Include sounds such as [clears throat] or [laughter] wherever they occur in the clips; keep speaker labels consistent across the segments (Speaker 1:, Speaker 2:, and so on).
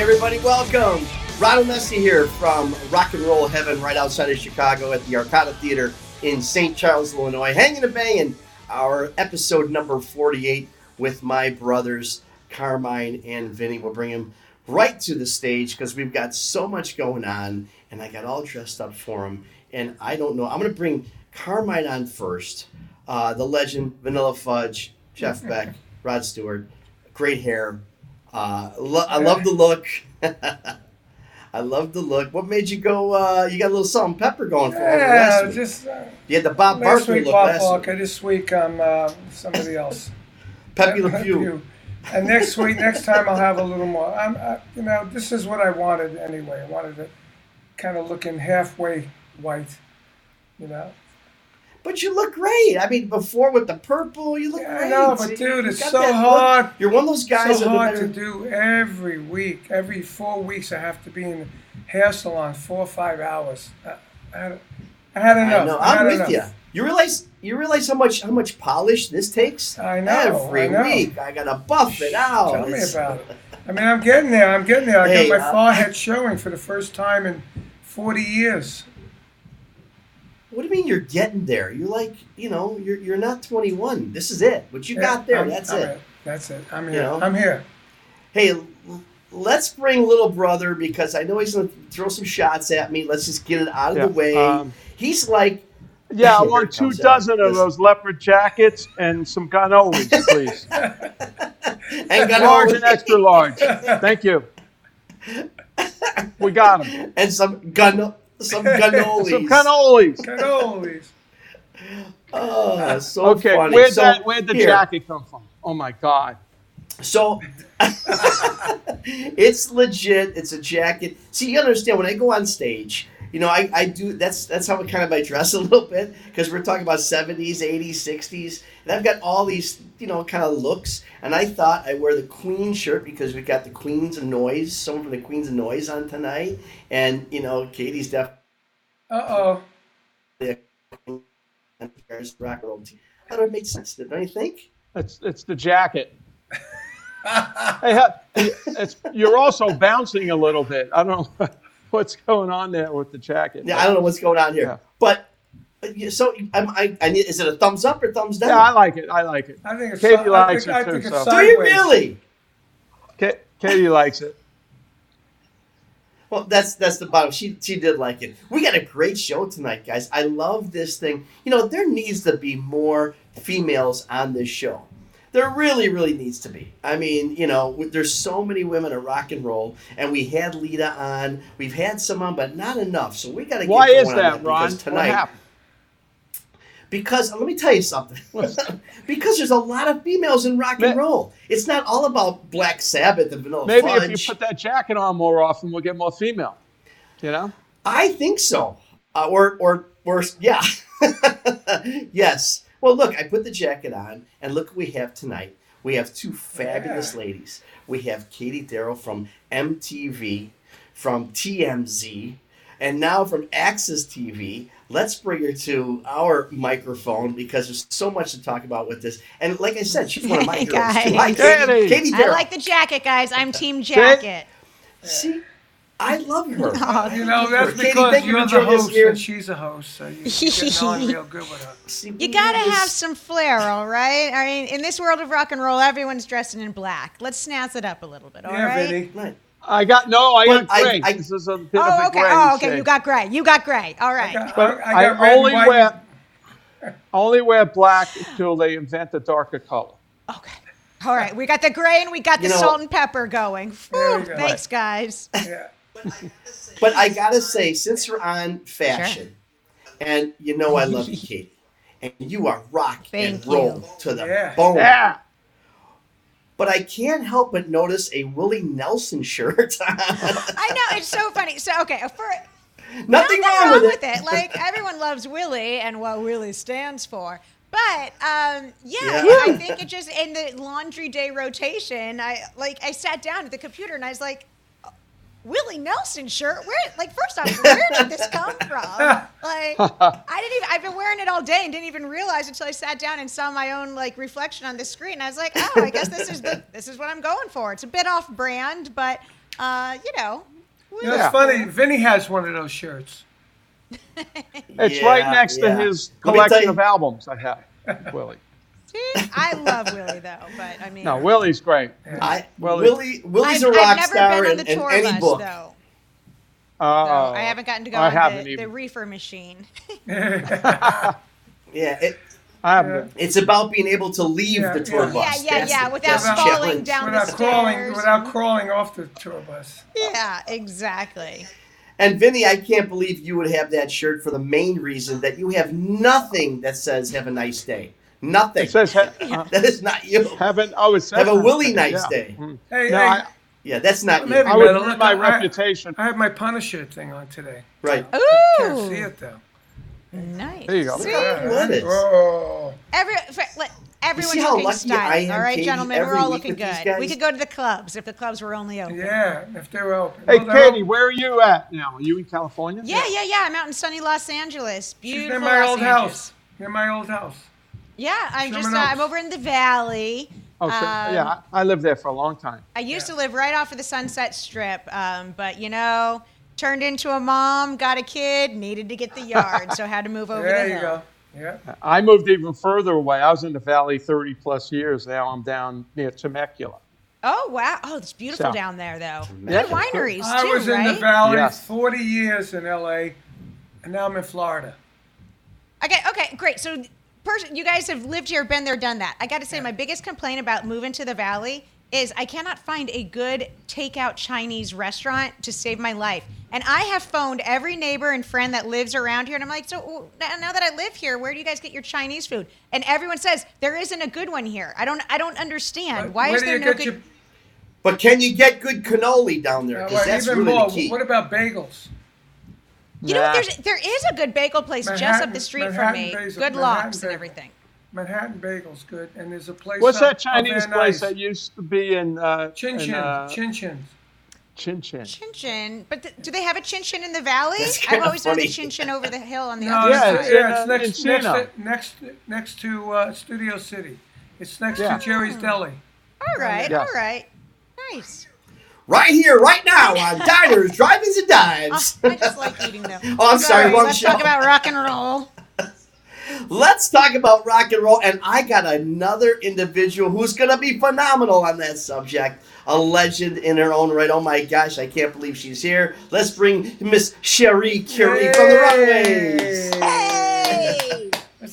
Speaker 1: Hey everybody, welcome. Ron Onesti here from Rock and Roll Heaven right outside of Chicago at the Arcada Theater in St. Charles, Illinois. Hanging and banging our episode number 48 with my brothers Carmine and Vinny. We'll bring them right to the stage because we've got so much going on and I got all dressed up for them. And I don't know, I'm going to bring Carmine on first. Uh, the legend, Vanilla Fudge, Jeff Beck, Rod Stewart, great hair, uh, lo- I love the look. [laughs] I love the look. What made you go? Uh, you got a little salt and pepper going for you
Speaker 2: Yeah,
Speaker 1: last week.
Speaker 2: just uh,
Speaker 1: You had the Bob
Speaker 2: last week
Speaker 1: look
Speaker 2: Bob
Speaker 1: last
Speaker 2: Barker,
Speaker 1: week.
Speaker 2: this week I'm uh, somebody else. [laughs]
Speaker 1: Pepe Le
Speaker 2: Pew.
Speaker 1: Pew.
Speaker 2: And next week, next time I'll have a little more. I'm, I, you know, this is what I wanted anyway. I wanted it kind of looking halfway white, you know.
Speaker 1: But you look great. I mean, before with the purple, you look
Speaker 2: Yeah, I
Speaker 1: great.
Speaker 2: know, but dude, it's so
Speaker 1: that look.
Speaker 2: hard.
Speaker 1: You're one of those guys
Speaker 2: so hard to do every week. Every four weeks, I have to be in hair salon four or five hours. I, I, had, I had enough.
Speaker 1: I know. I'm with
Speaker 2: enough.
Speaker 1: you. You realize you realize how much how much polish this takes.
Speaker 2: I know,
Speaker 1: Every
Speaker 2: I know.
Speaker 1: week, I gotta buff it out.
Speaker 2: Tell me about it. [laughs] I mean, I'm getting there. I'm getting there. I
Speaker 1: Hey,
Speaker 2: got my
Speaker 1: uh,
Speaker 2: forehead showing for the first time in 40 years.
Speaker 1: What do you mean you're getting there? You're like, you know, you're you're not 21. This is it. What you got there,
Speaker 2: I'm-
Speaker 1: that's
Speaker 2: I'm
Speaker 1: it.
Speaker 2: That's it. I'm
Speaker 1: You
Speaker 2: here.
Speaker 1: know?
Speaker 2: I'm here.
Speaker 1: Hey, let's bring little brother because I know he's gonna throw some shots at me. Let's just get it out of
Speaker 3: Yeah,
Speaker 1: the way.
Speaker 3: um,
Speaker 1: he's like,
Speaker 3: Yeah, I want [laughs] two
Speaker 1: comes out.
Speaker 3: dozen of those leopard jackets and some cannolis, [laughs] please. [laughs]
Speaker 1: and got
Speaker 3: large
Speaker 1: all-
Speaker 3: and extra large. Thank you. We got them.
Speaker 1: and some gun, some cannolis. [laughs]
Speaker 3: Some cannolis.
Speaker 2: Cannolis.
Speaker 1: Oh, [laughs] so
Speaker 3: Okay,
Speaker 1: funny.
Speaker 3: where'd,
Speaker 1: so,
Speaker 3: that, where'd the
Speaker 1: here,
Speaker 3: jacket come from? Oh my God.
Speaker 1: So [laughs] it's legit. It's a jacket. See, you understand when I go on stage, you know, I, I do that's that's how I kind of I dress a little bit because we're talking about 70s, 80s, 60s. And I've got all these, you know, kind of looks. And I thought I wear the Queen shirt because we got the Queens of Noise, someone from the Queens of Noise on tonight. And, you know, Katie's definitely
Speaker 2: Uh oh.
Speaker 1: rock and roll. I thought it made sense, don't you think?
Speaker 3: It's, it's the jacket. [laughs] Hey, it's, you're also bouncing a little bit. I don't know [laughs] what's going on there with the jacket.
Speaker 1: Yeah, I don't know what's going on here.
Speaker 3: Yeah.
Speaker 1: But so I'm, I, I need, is it a thumbs up or thumbs down?
Speaker 3: Yeah, I like it. I like it.
Speaker 2: I think it's.
Speaker 3: Katie
Speaker 2: I
Speaker 3: likes
Speaker 2: think,
Speaker 3: it
Speaker 2: I
Speaker 3: too,
Speaker 2: think
Speaker 3: so-
Speaker 1: Do you really?
Speaker 3: Ka- Katie likes it.
Speaker 1: Well, that's that's the bottom. She she did like it. We got a great show tonight, guys. I love this thing. You know, there needs to be more females on this show. There really, really needs to be. I mean, you know, there's so many women at rock and roll, and we had Lita on. We've had some on, but not enough. So we got to.
Speaker 3: Why
Speaker 1: get
Speaker 3: is
Speaker 1: on
Speaker 3: that, Ron?
Speaker 1: Tonight. Because let me tell you something. [laughs] because there's a lot of females in rock and roll. It's not all about Black Sabbath and Vanilla
Speaker 3: Maybe
Speaker 1: Fudge.
Speaker 3: if you put that jacket on more often, we'll get more female. You know?
Speaker 1: I think so. Uh, or, or, or, yeah. [laughs] yes. Well, look, I put the jacket on, and look what we have tonight. We have two fabulous
Speaker 2: Yeah.
Speaker 1: ladies. We have Katie Daryl from MTV, from TMZ, and now from AXS TV. Let's bring her to our microphone because there's so much to talk about with this. And like I said, she's one of my
Speaker 4: Hey, [laughs]
Speaker 1: heroes too.
Speaker 4: guys.
Speaker 1: Hi,
Speaker 3: Katie.
Speaker 1: Katie. Katie
Speaker 4: I like the jacket, guys. I'm Team Jacket.
Speaker 1: See, I love her. [laughs]
Speaker 2: You know, that's
Speaker 1: Katie,
Speaker 2: because
Speaker 1: thank you
Speaker 2: you're
Speaker 1: for
Speaker 2: the
Speaker 1: joining us
Speaker 2: host
Speaker 1: here.
Speaker 2: and she's a host, so you, you're [laughs] getting on real good with her.
Speaker 1: See,
Speaker 4: You
Speaker 1: we
Speaker 4: gotta
Speaker 1: this-
Speaker 4: have some flair, all right? I mean, in this world of rock and roll, everyone's dressing in black. Let's snazz it up a little bit, all
Speaker 2: yeah,
Speaker 4: right?
Speaker 2: Vinny.
Speaker 1: Right.
Speaker 3: I got no, I
Speaker 1: But
Speaker 3: got
Speaker 1: I-
Speaker 3: gray.
Speaker 1: I-
Speaker 3: this is a bit of
Speaker 4: Oh,
Speaker 3: a
Speaker 4: okay.
Speaker 3: gray
Speaker 4: Oh, okay.
Speaker 3: shade.
Speaker 4: You got gray. You got gray. All right.
Speaker 2: I,
Speaker 3: But
Speaker 2: I, I got
Speaker 3: I
Speaker 2: red
Speaker 3: only
Speaker 2: white.
Speaker 3: wear [laughs] only wear black until they invent a darker color.
Speaker 4: Okay. All right. We got the gray and we got the
Speaker 1: You know-
Speaker 4: salt and pepper going.
Speaker 2: There
Speaker 4: Whew,
Speaker 2: we go.
Speaker 4: thanks, guys.
Speaker 2: Yeah.
Speaker 1: But I gotta say, since we're on fashion, and you know I love you, [laughs] Katie, and you are rock
Speaker 4: Thank
Speaker 1: and roll
Speaker 4: you.
Speaker 1: to the
Speaker 2: Yeah.
Speaker 1: bone.
Speaker 3: Yeah.
Speaker 1: But I can't help but notice a Willie Nelson shirt.
Speaker 4: I know it's so funny. So okay, for
Speaker 1: Nothing
Speaker 4: nothing
Speaker 1: wrong,
Speaker 4: wrong
Speaker 1: with,
Speaker 4: with it. Like everyone loves Willie and what Willie stands for. But um, yeah,
Speaker 1: Yeah.
Speaker 4: I think it just in the laundry day rotation. I like I sat down at the computer and I was like, Willie Nelson shirt. Where? Like first off, where did this come from? [laughs] Like I didn't even. I've been wearing it all day and didn't even realize until I sat down and saw my own like reflection on the screen. I was like, oh, I guess this is the [laughs] this is what I'm going for. It's a bit off brand, but uh, you know.
Speaker 2: You know,
Speaker 3: Yeah.
Speaker 2: it's funny. Vinny has one of those shirts.
Speaker 3: It's
Speaker 1: Yeah,
Speaker 3: right next
Speaker 1: yeah.
Speaker 3: to his
Speaker 1: Let me tell
Speaker 3: collection
Speaker 1: you-
Speaker 3: of albums I have. Willie.
Speaker 4: See, I love Willie though, but I mean,
Speaker 3: No, Willie's great.
Speaker 1: I,
Speaker 3: Willie.
Speaker 1: Willie, Willie's
Speaker 4: I've,
Speaker 1: a rock
Speaker 4: I've never
Speaker 1: star
Speaker 4: been on
Speaker 1: in,
Speaker 4: the
Speaker 1: in
Speaker 4: tour
Speaker 1: any
Speaker 4: bus
Speaker 1: book.
Speaker 4: though.
Speaker 3: Uh,
Speaker 4: So I haven't gotten to go
Speaker 3: I
Speaker 4: on the, the reefer machine. [laughs]
Speaker 1: Yeah, it,
Speaker 3: I haven't.
Speaker 1: it's about being able to leave
Speaker 2: Yeah,
Speaker 1: the tour
Speaker 2: yeah.
Speaker 1: bus.
Speaker 4: Yeah, yeah,
Speaker 1: That's
Speaker 4: yeah,
Speaker 1: the-
Speaker 4: without falling
Speaker 1: challenge.
Speaker 4: down the
Speaker 2: crawling,
Speaker 4: stairs.
Speaker 2: without crawling off the tour bus.
Speaker 4: yeah, exactly.
Speaker 1: And Vinny, I can't believe you would have that shirt for the main reason that you have nothing that says "Have a nice day." Nothing.
Speaker 3: It says ha- uh, [laughs]
Speaker 1: that is not you.
Speaker 3: haven't. Oh, it says
Speaker 1: Have a
Speaker 3: nice
Speaker 1: Willie
Speaker 3: day,
Speaker 1: nice
Speaker 3: yeah.
Speaker 1: day.
Speaker 3: Mm.
Speaker 2: Hey,
Speaker 3: No,
Speaker 2: hey,
Speaker 3: I,
Speaker 1: Yeah, that's not you.
Speaker 3: I would
Speaker 2: better.
Speaker 3: ruin my
Speaker 2: I-
Speaker 3: reputation.
Speaker 2: I have my Punisher thing on today.
Speaker 1: Right. Ooh.
Speaker 2: Can't see it though.
Speaker 4: nice.
Speaker 3: There you go.
Speaker 4: See,
Speaker 1: What is?
Speaker 2: Oh.
Speaker 4: Every, for, let, everyone's
Speaker 1: see how
Speaker 4: looking
Speaker 1: lucky I am,
Speaker 4: All right,
Speaker 1: Katie,
Speaker 4: gentlemen, we're all looking good. We could go to the clubs if the clubs were only open.
Speaker 2: Yeah, if they're open.
Speaker 3: Hey,
Speaker 2: Well,
Speaker 3: Katie,
Speaker 2: open.
Speaker 3: where are you at now? Are you in California?
Speaker 4: Yeah, yeah, yeah. I'm out in sunny Los Angeles. Beautiful.
Speaker 2: She's
Speaker 4: Beautiful
Speaker 2: near my
Speaker 4: Los
Speaker 2: old
Speaker 4: Angeles.
Speaker 2: house. Near my old house.
Speaker 4: Yeah, I'm just uh,
Speaker 2: Oaks.
Speaker 4: I'm over in the valley.
Speaker 3: Okay.
Speaker 4: Um,
Speaker 3: yeah, I I lived there for a long time.
Speaker 4: I used to live right off of the Sunset Strip, um, but you know, turned into a mom, got a kid, needed to get the yard, so had to move [laughs] over
Speaker 2: there
Speaker 4: the
Speaker 2: you
Speaker 4: hill.
Speaker 2: go. Yeah.
Speaker 3: I moved even further away. I was in the valley 30 plus years. Now I'm down near Temecula.
Speaker 4: Oh wow! Oh, it's beautiful
Speaker 3: So-
Speaker 4: down there, though.
Speaker 3: Yeah.
Speaker 4: Good wineries
Speaker 2: I
Speaker 4: too,
Speaker 2: was in the valley
Speaker 3: Yes.
Speaker 2: 40 years in LA, and now I'm in Florida.
Speaker 4: Okay, okay, great. So, person, you guys have lived here, been there, done that. I got to say, my biggest complaint about moving to the valley is I cannot find a good takeout Chinese restaurant to save my life. And I have phoned every neighbor and friend that lives around here, and I'm like, so now now that I live here, where do you guys get your Chinese food? And everyone says there isn't a good one here. I don't, I don't understand. Why is there no good?
Speaker 2: your-
Speaker 1: But can you get good cannoli down there? Because
Speaker 2: well,
Speaker 1: that's
Speaker 2: even
Speaker 1: really
Speaker 2: more,
Speaker 1: the key.
Speaker 2: what about bagels?
Speaker 4: You know, what? There's there is a good bagel place just up the street from me.
Speaker 2: bagel-
Speaker 4: Good
Speaker 2: Manhattan
Speaker 4: logs and everything.
Speaker 2: Manhattan Bagels, good. And there's a place.
Speaker 3: What's
Speaker 2: up-
Speaker 3: that Chinese place
Speaker 2: nice.
Speaker 3: that used to be in uh,
Speaker 2: Chin
Speaker 3: in,
Speaker 2: Chin.
Speaker 3: uh,
Speaker 2: Chin Chin.
Speaker 3: Chin Chin?
Speaker 4: Chin Chin, but th- do they have a Chin Chin in the valley? I've always known the
Speaker 1: funny.
Speaker 4: Chin Chin over the hill on the
Speaker 2: No,
Speaker 4: other
Speaker 3: Yeah,
Speaker 4: side.
Speaker 2: yeah, it's
Speaker 3: uh,
Speaker 2: next,
Speaker 3: in
Speaker 2: next, to, next, next to uh, Studio City. It's next
Speaker 3: Yeah.
Speaker 2: to Jerry's Deli.
Speaker 4: All right,
Speaker 3: Yes.
Speaker 4: all right, nice.
Speaker 1: Right here, right now on Diners, Drive-Ins, and Dives. [laughs]
Speaker 4: I just like eating them.
Speaker 1: Oh, I'm sorry, wrong
Speaker 4: Let's
Speaker 1: show.
Speaker 4: talk about rock and roll.
Speaker 1: Let's talk about rock and roll. And I got another individual who's going to be phenomenal on that subject. A legend in her own right. Oh my gosh, I can't believe she's here. Let's bring Miss Cherie Currie from the Runaways.
Speaker 4: Hey,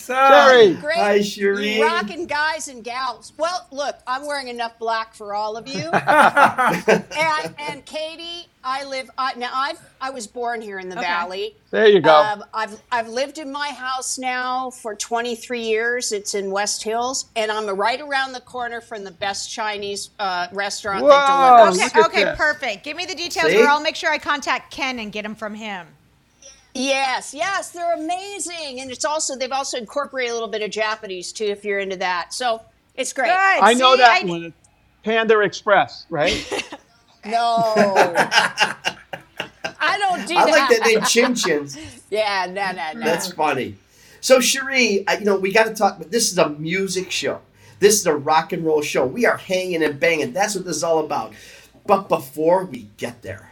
Speaker 2: What's up?
Speaker 3: Jerry.
Speaker 5: Great.
Speaker 1: Hi, Shireen.
Speaker 5: You rocking guys and gals. Well, look, I'm wearing enough black for all of you. [laughs] and, and Katie, I live. I, now, I've I was born here in the valley.
Speaker 3: There you go.
Speaker 5: Um, I've I've lived in my house now for 23 years. It's in West Hills, and I'm right around the corner from the best Chinese uh, restaurant
Speaker 3: Whoa.
Speaker 5: that delivers.
Speaker 4: Okay, okay,
Speaker 3: this.
Speaker 4: perfect. Give me the details,
Speaker 1: See?
Speaker 4: or I'll make sure I contact Ken and get them from him.
Speaker 5: Yes, yes, they're amazing, and it's also they've also incorporated a little bit of Japanese too, if you're into that. So it's great.
Speaker 4: Good.
Speaker 3: I know that
Speaker 4: I-
Speaker 3: one. Panda Express, right? [laughs]
Speaker 5: No. I don't do
Speaker 1: I
Speaker 5: that.
Speaker 1: like that name, chin chins. [laughs]
Speaker 5: Yeah, no, no, no.
Speaker 1: That's funny. So, Cherie, you know, we got to talk, but this is a music show. This is a rock and roll show. We are hanging and banging. That's what this is all about. But before we get there,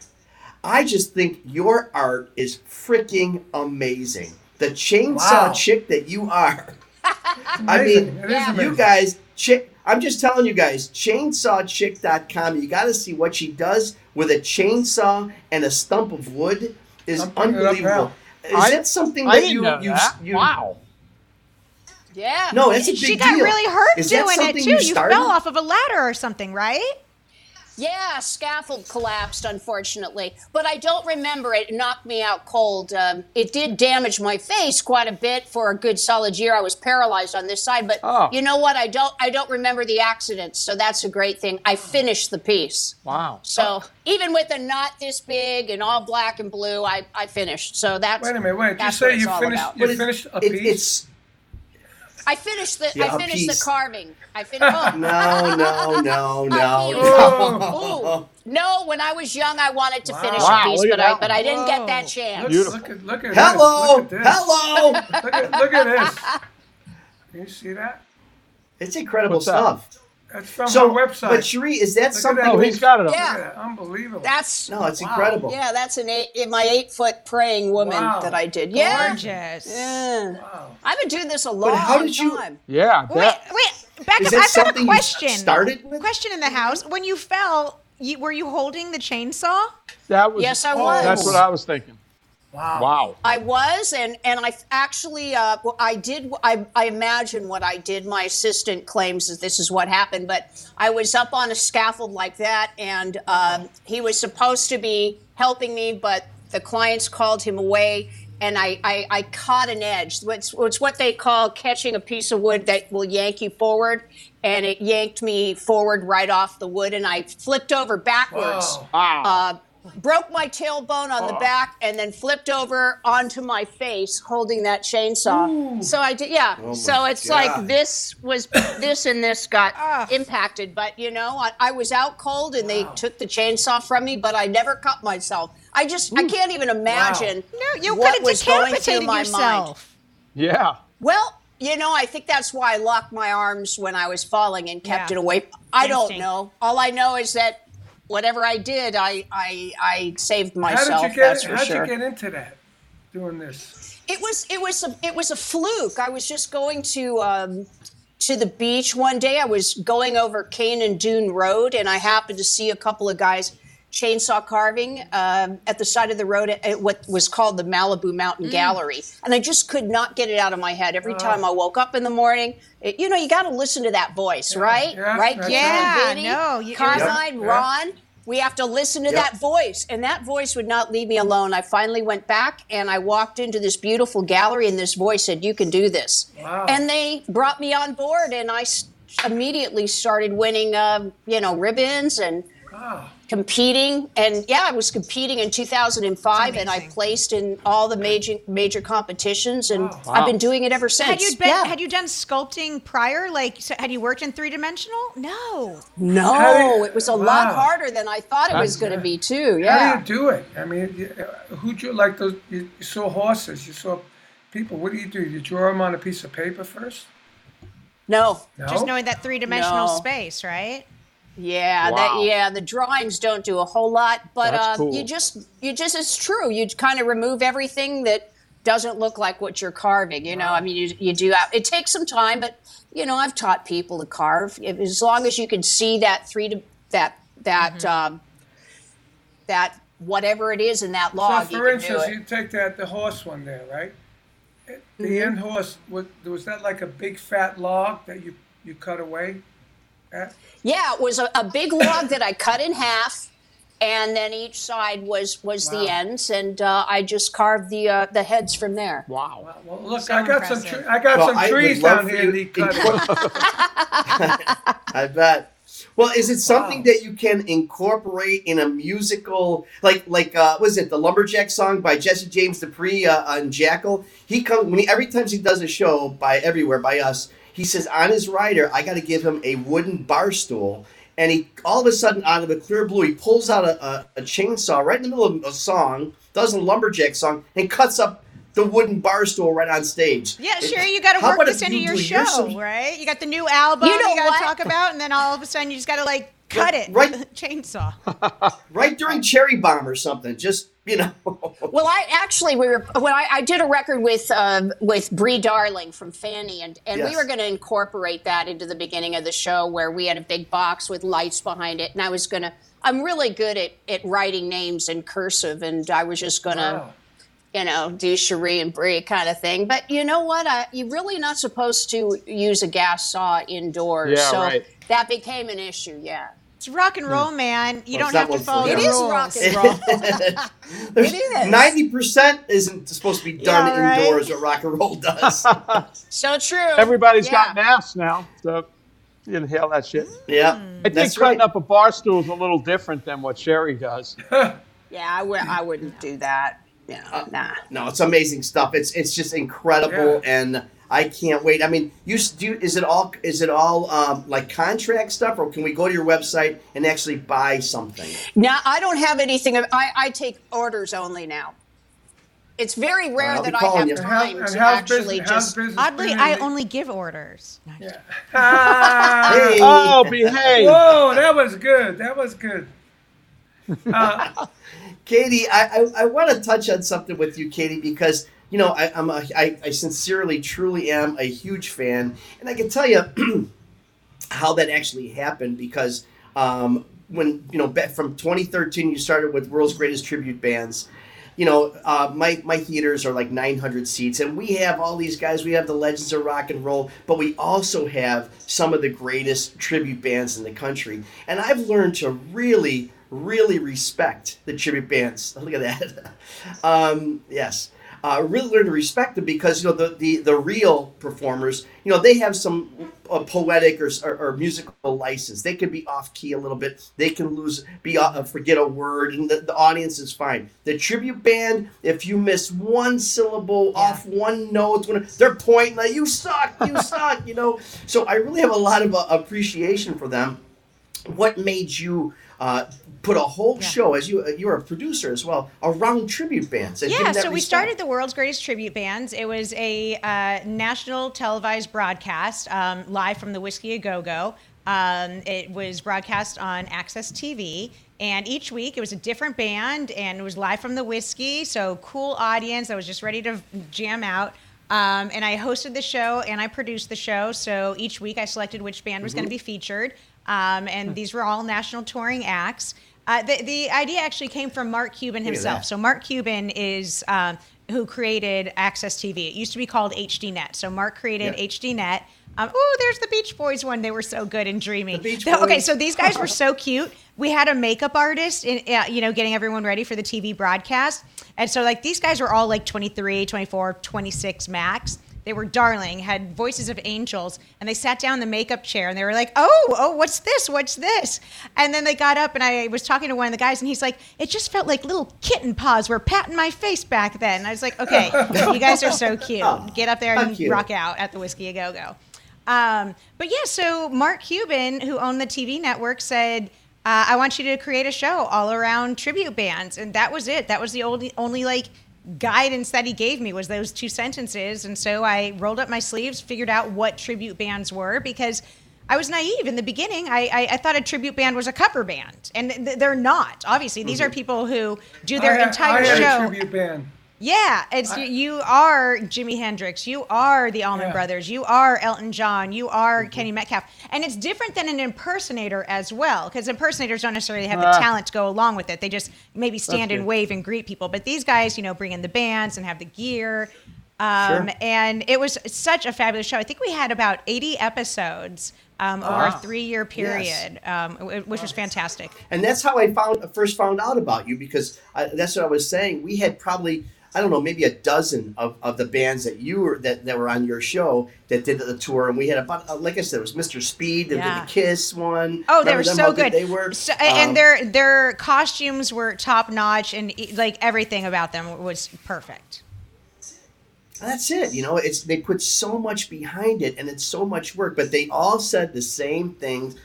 Speaker 1: I just think your art is freaking amazing. The chainsaw
Speaker 2: Wow.
Speaker 1: chick that you are. I mean,
Speaker 2: It is
Speaker 1: you guys, chick. I'm just telling you guys, chainsawchick.com. You got to see what she does with a chainsaw and a stump of wood is
Speaker 2: I'm putting it up
Speaker 1: unbelievable. Is
Speaker 3: I-
Speaker 1: that something
Speaker 3: I
Speaker 1: that
Speaker 3: didn't
Speaker 1: you,
Speaker 3: know
Speaker 1: you,
Speaker 3: that.
Speaker 1: you
Speaker 3: wow.
Speaker 5: yeah.
Speaker 1: No, it's a big deal.
Speaker 4: she got
Speaker 1: deal.
Speaker 4: really hurt
Speaker 1: Is
Speaker 4: doing it too.
Speaker 1: you
Speaker 4: You, fell off of a ladder or something, right?
Speaker 5: Yeah, scaffold collapsed, unfortunately. But I don't remember it. It knocked me out cold. Um, it did damage my face quite a bit for a good solid year. I was paralyzed on this side. But
Speaker 3: Oh.
Speaker 5: you know what? I don't. I don't remember the accident. So that's a great thing. I finished the piece.
Speaker 3: Wow.
Speaker 5: So even with a knot this big and all black and blue, I, I finished. So that's
Speaker 2: Wait a minute, wait. Did you say you finished? You finished a
Speaker 1: it-
Speaker 2: piece?
Speaker 1: It's
Speaker 5: I finished the
Speaker 1: Yeah,
Speaker 5: I
Speaker 1: a
Speaker 5: finished the carving. I finished. [laughs] Oh,
Speaker 1: no, no, no, [laughs] no, no.
Speaker 5: Ooh. No, when I was young, I wanted to
Speaker 2: Wow.
Speaker 5: finish
Speaker 3: Wow,
Speaker 5: a piece, but I but. I didn't get that chance.
Speaker 3: Beautiful.
Speaker 2: look at look at
Speaker 1: Hello,
Speaker 2: this. Look at this.
Speaker 1: hello. [laughs]
Speaker 2: Look at look at this. Can you see that?
Speaker 1: It's incredible
Speaker 3: What's that?
Speaker 1: Stuff.
Speaker 2: That's from
Speaker 1: So,
Speaker 2: her website.
Speaker 1: but Cherie, is that
Speaker 2: at
Speaker 1: something?
Speaker 2: that.
Speaker 3: Oh, he's got it up.
Speaker 5: Yeah.
Speaker 2: Look that. Unbelievable.
Speaker 5: That's
Speaker 1: No, it's
Speaker 2: Wow.
Speaker 1: incredible.
Speaker 5: yeah, that's an eight my eight foot praying woman
Speaker 2: Wow.
Speaker 5: that I did. Yeah.
Speaker 4: Gorgeous.
Speaker 5: Yeah.
Speaker 2: wow.
Speaker 5: I've been doing this a long
Speaker 1: how did you-
Speaker 5: time.
Speaker 3: Yeah.
Speaker 4: Wait,
Speaker 3: that-
Speaker 4: wait, back
Speaker 1: Is that
Speaker 4: I've got a
Speaker 1: something you
Speaker 4: question.
Speaker 1: started with?
Speaker 4: Question in the house. When you fell, you, were you holding the chainsaw?
Speaker 3: that was.
Speaker 5: Yes, I oh. was.
Speaker 3: That's what I was thinking.
Speaker 2: Wow.
Speaker 3: Wow.
Speaker 5: I was, and and I actually, uh, I did. I, I imagine what I did. My assistant claims that this is what happened, but I was up on a scaffold like that, and um, he was supposed to be helping me, but the clients called him away, and I, I, I caught an edge. It's, it's what they call catching a piece of wood that will yank you forward, and it yanked me forward right off the wood, and I flipped over backwards
Speaker 2: Wow.
Speaker 3: Wow.
Speaker 5: uh, broke my tailbone on the back and then flipped over onto my face holding that chainsaw. So I did, yeah.
Speaker 1: Oh
Speaker 5: so it's
Speaker 1: God.
Speaker 5: like this was this and this got
Speaker 4: Ah.
Speaker 5: impacted, but you know, I, I was out cold and they took the chainsaw from me, but I never cut myself. I just I can't even imagine
Speaker 4: No, you
Speaker 5: what
Speaker 4: could have
Speaker 5: was going through
Speaker 4: decapitated
Speaker 5: my mind.
Speaker 4: yourself.
Speaker 3: yeah.
Speaker 5: Well, you know, I think that's why I locked my arms when I was falling and kept
Speaker 4: Yeah.
Speaker 5: it away. I don't know. All I know is that whatever I did, I I, I saved
Speaker 2: How
Speaker 5: myself.
Speaker 2: did you get? How'd
Speaker 5: sure.
Speaker 2: you get into that? Doing this.
Speaker 5: It was it was a it was a fluke. I was just going to um, to the beach one day. I was going over Kanan Dume Road, and I happened to see a couple of guys chainsaw carving um, at the side of the road at, at what was called the Malibu Mountain Gallery, and I just could not get it out of my head. Every time I woke up in the morning, it, you know, you got to listen to that voice, right?
Speaker 2: yeah,
Speaker 5: right,
Speaker 2: that's
Speaker 5: Ken,
Speaker 4: right.
Speaker 5: Vinny,
Speaker 4: Yeah, no, you-
Speaker 5: Carmine,
Speaker 2: Yeah.
Speaker 5: Ron. We have to listen to
Speaker 1: Yep.
Speaker 5: that voice, and that voice would not leave me alone. I finally went back and I walked into this beautiful gallery, and this voice said, "You can do this."
Speaker 2: Wow.
Speaker 5: And they brought me on board, and I s- immediately started winning, um, you know, ribbons and
Speaker 2: Wow.
Speaker 5: Competing. And yeah, I was competing in 2005, and I placed in all the major major competitions, and
Speaker 2: Wow.
Speaker 5: I've been doing it ever since.
Speaker 4: Had you been?
Speaker 5: yeah.
Speaker 4: Had you done sculpting prior? Like, so had you worked in three dimensional? No.
Speaker 5: No,
Speaker 2: you-
Speaker 5: it was a lot harder than I thought it was going to be too. Yeah how
Speaker 2: do you do it? I mean, you- uh, who drew like those? You, you saw horses. You saw people. What do you do? You draw them on a piece of paper first?
Speaker 5: No.
Speaker 2: No.
Speaker 4: Just knowing that three dimensional
Speaker 5: No.
Speaker 4: space, right?
Speaker 5: Yeah,
Speaker 3: Wow.
Speaker 5: that yeah, the drawings don't do a whole lot, but uh,
Speaker 3: cool.
Speaker 5: you just you just it's true. You kind of remove everything that doesn't look like what you're carving. You know, I mean, you, you do it takes some time, but you know, I've taught people to carve if, as long as you can see that three to that that
Speaker 4: Mm-hmm.
Speaker 5: um, that whatever it is in that
Speaker 2: So,
Speaker 5: log.
Speaker 2: for
Speaker 5: you can
Speaker 2: instance,
Speaker 5: do it.
Speaker 2: you take that the horse one there, right? It- the end horse was was that like a big fat log that you you cut away? At?
Speaker 5: Yeah, it was a, a big log that I cut in half, and then each side was was the ends, and uh, I just carved the uh, the heads from there.
Speaker 3: Wow.
Speaker 2: Well, look,
Speaker 4: So
Speaker 2: I got some tre- I got
Speaker 1: Well,
Speaker 2: some
Speaker 1: I
Speaker 2: trees
Speaker 1: love
Speaker 2: down here
Speaker 1: you
Speaker 2: that he cut. [laughs] [laughs]
Speaker 1: I bet. Well, is it something
Speaker 2: Wow.
Speaker 1: that you can incorporate in a musical, like like uh, was it the Lumberjack song by Jesse James Dupree uh, on Jackyl? He comes when he every time he does a show by everywhere by us. He says on his rider, I got to give him a wooden bar stool, and he all of a sudden out of the clear blue, he pulls out a, a, a chainsaw right in the middle of a song, does a lumberjack song, and cuts up the wooden bar stool right on stage.
Speaker 4: Yeah,
Speaker 1: It-
Speaker 4: sure. You got to work
Speaker 1: about
Speaker 4: this
Speaker 1: if
Speaker 4: into your show,
Speaker 1: some-
Speaker 4: right? You got the new album
Speaker 5: You
Speaker 4: you, got to talk about, and then all of a sudden you just got to like cut it
Speaker 1: Right.
Speaker 4: with a chainsaw. [laughs]
Speaker 1: right during Cherry Bomb or something. Just [laughs] you know.
Speaker 5: Well, I actually we were when I, I did a record with um, with Brie Darling from Fanny, and and we were going to incorporate that into the beginning of the show where we had a big box with lights behind it, and I was going to. I'm really good at, at writing names in cursive, and I was just going to,
Speaker 2: Wow.
Speaker 5: you know, do Cherie and Brie kind of thing. But you know what? I, you're really not supposed to use a gas saw indoors,
Speaker 3: Yeah,
Speaker 5: so
Speaker 3: right.
Speaker 5: that became an issue. Yeah.
Speaker 4: It's rock and roll, man. You
Speaker 1: Well,
Speaker 4: don't have to
Speaker 1: one
Speaker 4: follow
Speaker 1: them.
Speaker 4: the
Speaker 5: It is rock and roll. [laughs] [laughs]
Speaker 1: There's
Speaker 5: is.
Speaker 1: ninety percent isn't supposed to be done
Speaker 4: Yeah, right.
Speaker 1: indoors. What rock and roll [laughs] does.
Speaker 5: so true.
Speaker 3: Everybody's
Speaker 5: Yeah.
Speaker 3: got masks now, so you inhale that shit.
Speaker 1: yeah,
Speaker 3: I think
Speaker 1: that's
Speaker 3: cutting
Speaker 1: right.
Speaker 3: up a bar stool is a little different than what Cherie does.
Speaker 5: Yeah, I would. I wouldn't do that. Yeah,
Speaker 1: Uh,
Speaker 5: nah.
Speaker 1: No, it's amazing stuff. It's it's just incredible, and I can't wait. I mean, you do. Is it all? Is it all um, like contract stuff, or can we go to your website and actually buy something?
Speaker 5: Now I don't have anything. I, I take orders only now. It's very rare
Speaker 1: I'll
Speaker 5: that I have
Speaker 1: you.
Speaker 2: And how,
Speaker 5: time
Speaker 2: and
Speaker 5: to
Speaker 2: how's
Speaker 5: actually
Speaker 2: business,
Speaker 5: just.
Speaker 2: business
Speaker 4: Oddly,
Speaker 2: been
Speaker 4: I only give orders. No, [laughs]
Speaker 2: Yeah. Ah,
Speaker 1: Hey, [laughs]
Speaker 3: Oh, behave!
Speaker 2: Whoa, that was good. That was good. [laughs] Uh,
Speaker 1: Katie, I I, I want to touch on something with you, Katie, because you know I, I'm a, I, I sincerely, truly am a huge fan, and I can tell you [clears throat] how that actually happened because um, when you know from 2013 you started with world's greatest tribute bands. You know uh, my my theaters are like 900 seats. And we have all these guys we have the legends of rock and roll but we also have some of the greatest tribute bands in the country. And i've learned to really really respect the tribute bands. [laughs] Look at that. [laughs] Um, yes uh, really learn to respect them because you know the, the, the real performers you know they have some uh, poetic or, or, or musical license. They can be off key a little bit. They can lose be uh, forget a word and the, the audience is fine. The tribute band if you miss one syllable off one note they're pointing like you suck you [laughs] suck you know? So i really have a lot of uh, appreciation for them. What made you uh, put a whole show as you uh, you're a producer as well around tribute bands
Speaker 4: Yeah,
Speaker 1: that
Speaker 4: so we
Speaker 1: respect?
Speaker 4: started the world's greatest tribute bands. It was a uh, national televised broadcast um, live from the Whisky A Go Go. Um, it was broadcast on AXS TV, and each week it was a different band, and it was live from the Whisky. So cool audience. I was just ready to jam out. Um, and I hosted the show and I produced the show. So each week I selected which band was
Speaker 1: Mm-hmm.
Speaker 4: going to be featured. Um, and these were all national touring acts. Uh, the, the idea actually came from Mark Cuban himself. So Mark Cuban is um, who created AXS TV. It used to be called HDNet. So Mark created
Speaker 1: Yeah.
Speaker 4: HDNet. Um, oh, there's the Beach Boys one. They were so good and dreamy.
Speaker 1: The Beach
Speaker 4: Okay, so these guys were [laughs] so cute. We had a makeup artist, in, uh, you know, getting everyone ready for the TV broadcast. And so, like, these guys were all like 23, 24, 26 max. They were darling, had voices of angels, and they sat down in the makeup chair and they were like, "Oh, oh, what's this? What's this?" And then they got up and I was talking to one of the guys and he's like, "It just felt like little kitten paws were patting my face back then." And I was like, "Okay, [laughs] you guys are so cute. Get up there and rock out at the Whisky A Go Go." Um, but yeah, so Mark Cuban, who owned the TV network, said, uh, "I want you to create a show all around tribute bands," and that was it. That was the only only like guidance that he gave me was those two sentences. And so I rolled up my sleeves, figured out what tribute bands were because. I was naive in the beginning. I, I, I thought a tribute band was a cover band, and th- they're not. Obviously, these mm-hmm. are people who do their
Speaker 2: I
Speaker 4: entire
Speaker 2: I
Speaker 4: show.
Speaker 2: a tribute band.
Speaker 4: Yeah, it's you are Jimi Hendrix, you are the Allman
Speaker 2: Yeah.
Speaker 4: Brothers, you are Elton John, you are Kenny Metcalf, and it's different than an impersonator as well, because impersonators don't necessarily have the
Speaker 3: Ah.
Speaker 4: talent to go along with it. They just maybe stand and wave and greet people. But these guys, you know, bring in the bands and have the gear. Um,
Speaker 1: Sure.
Speaker 4: And it was such a fabulous show. I think we had about 80 episodes um, over a three year period, um, which was fantastic.
Speaker 1: And that's how I found first found out about you because I, that's what I was saying. We had probably I don't know maybe a dozen of, of the bands that you were that, that were on your show that did the tour, and we had about uh, like I said, it was Mr. Speed, there
Speaker 4: Yeah.
Speaker 1: was the Kiss one.
Speaker 4: Oh, they were so
Speaker 1: good. They were,
Speaker 4: So,
Speaker 1: Um,
Speaker 4: and their their costumes were top notch, and like everything about them was perfect.
Speaker 1: That's it. You know, it's they put so much behind it, and it's so much work. But they all said the same thing.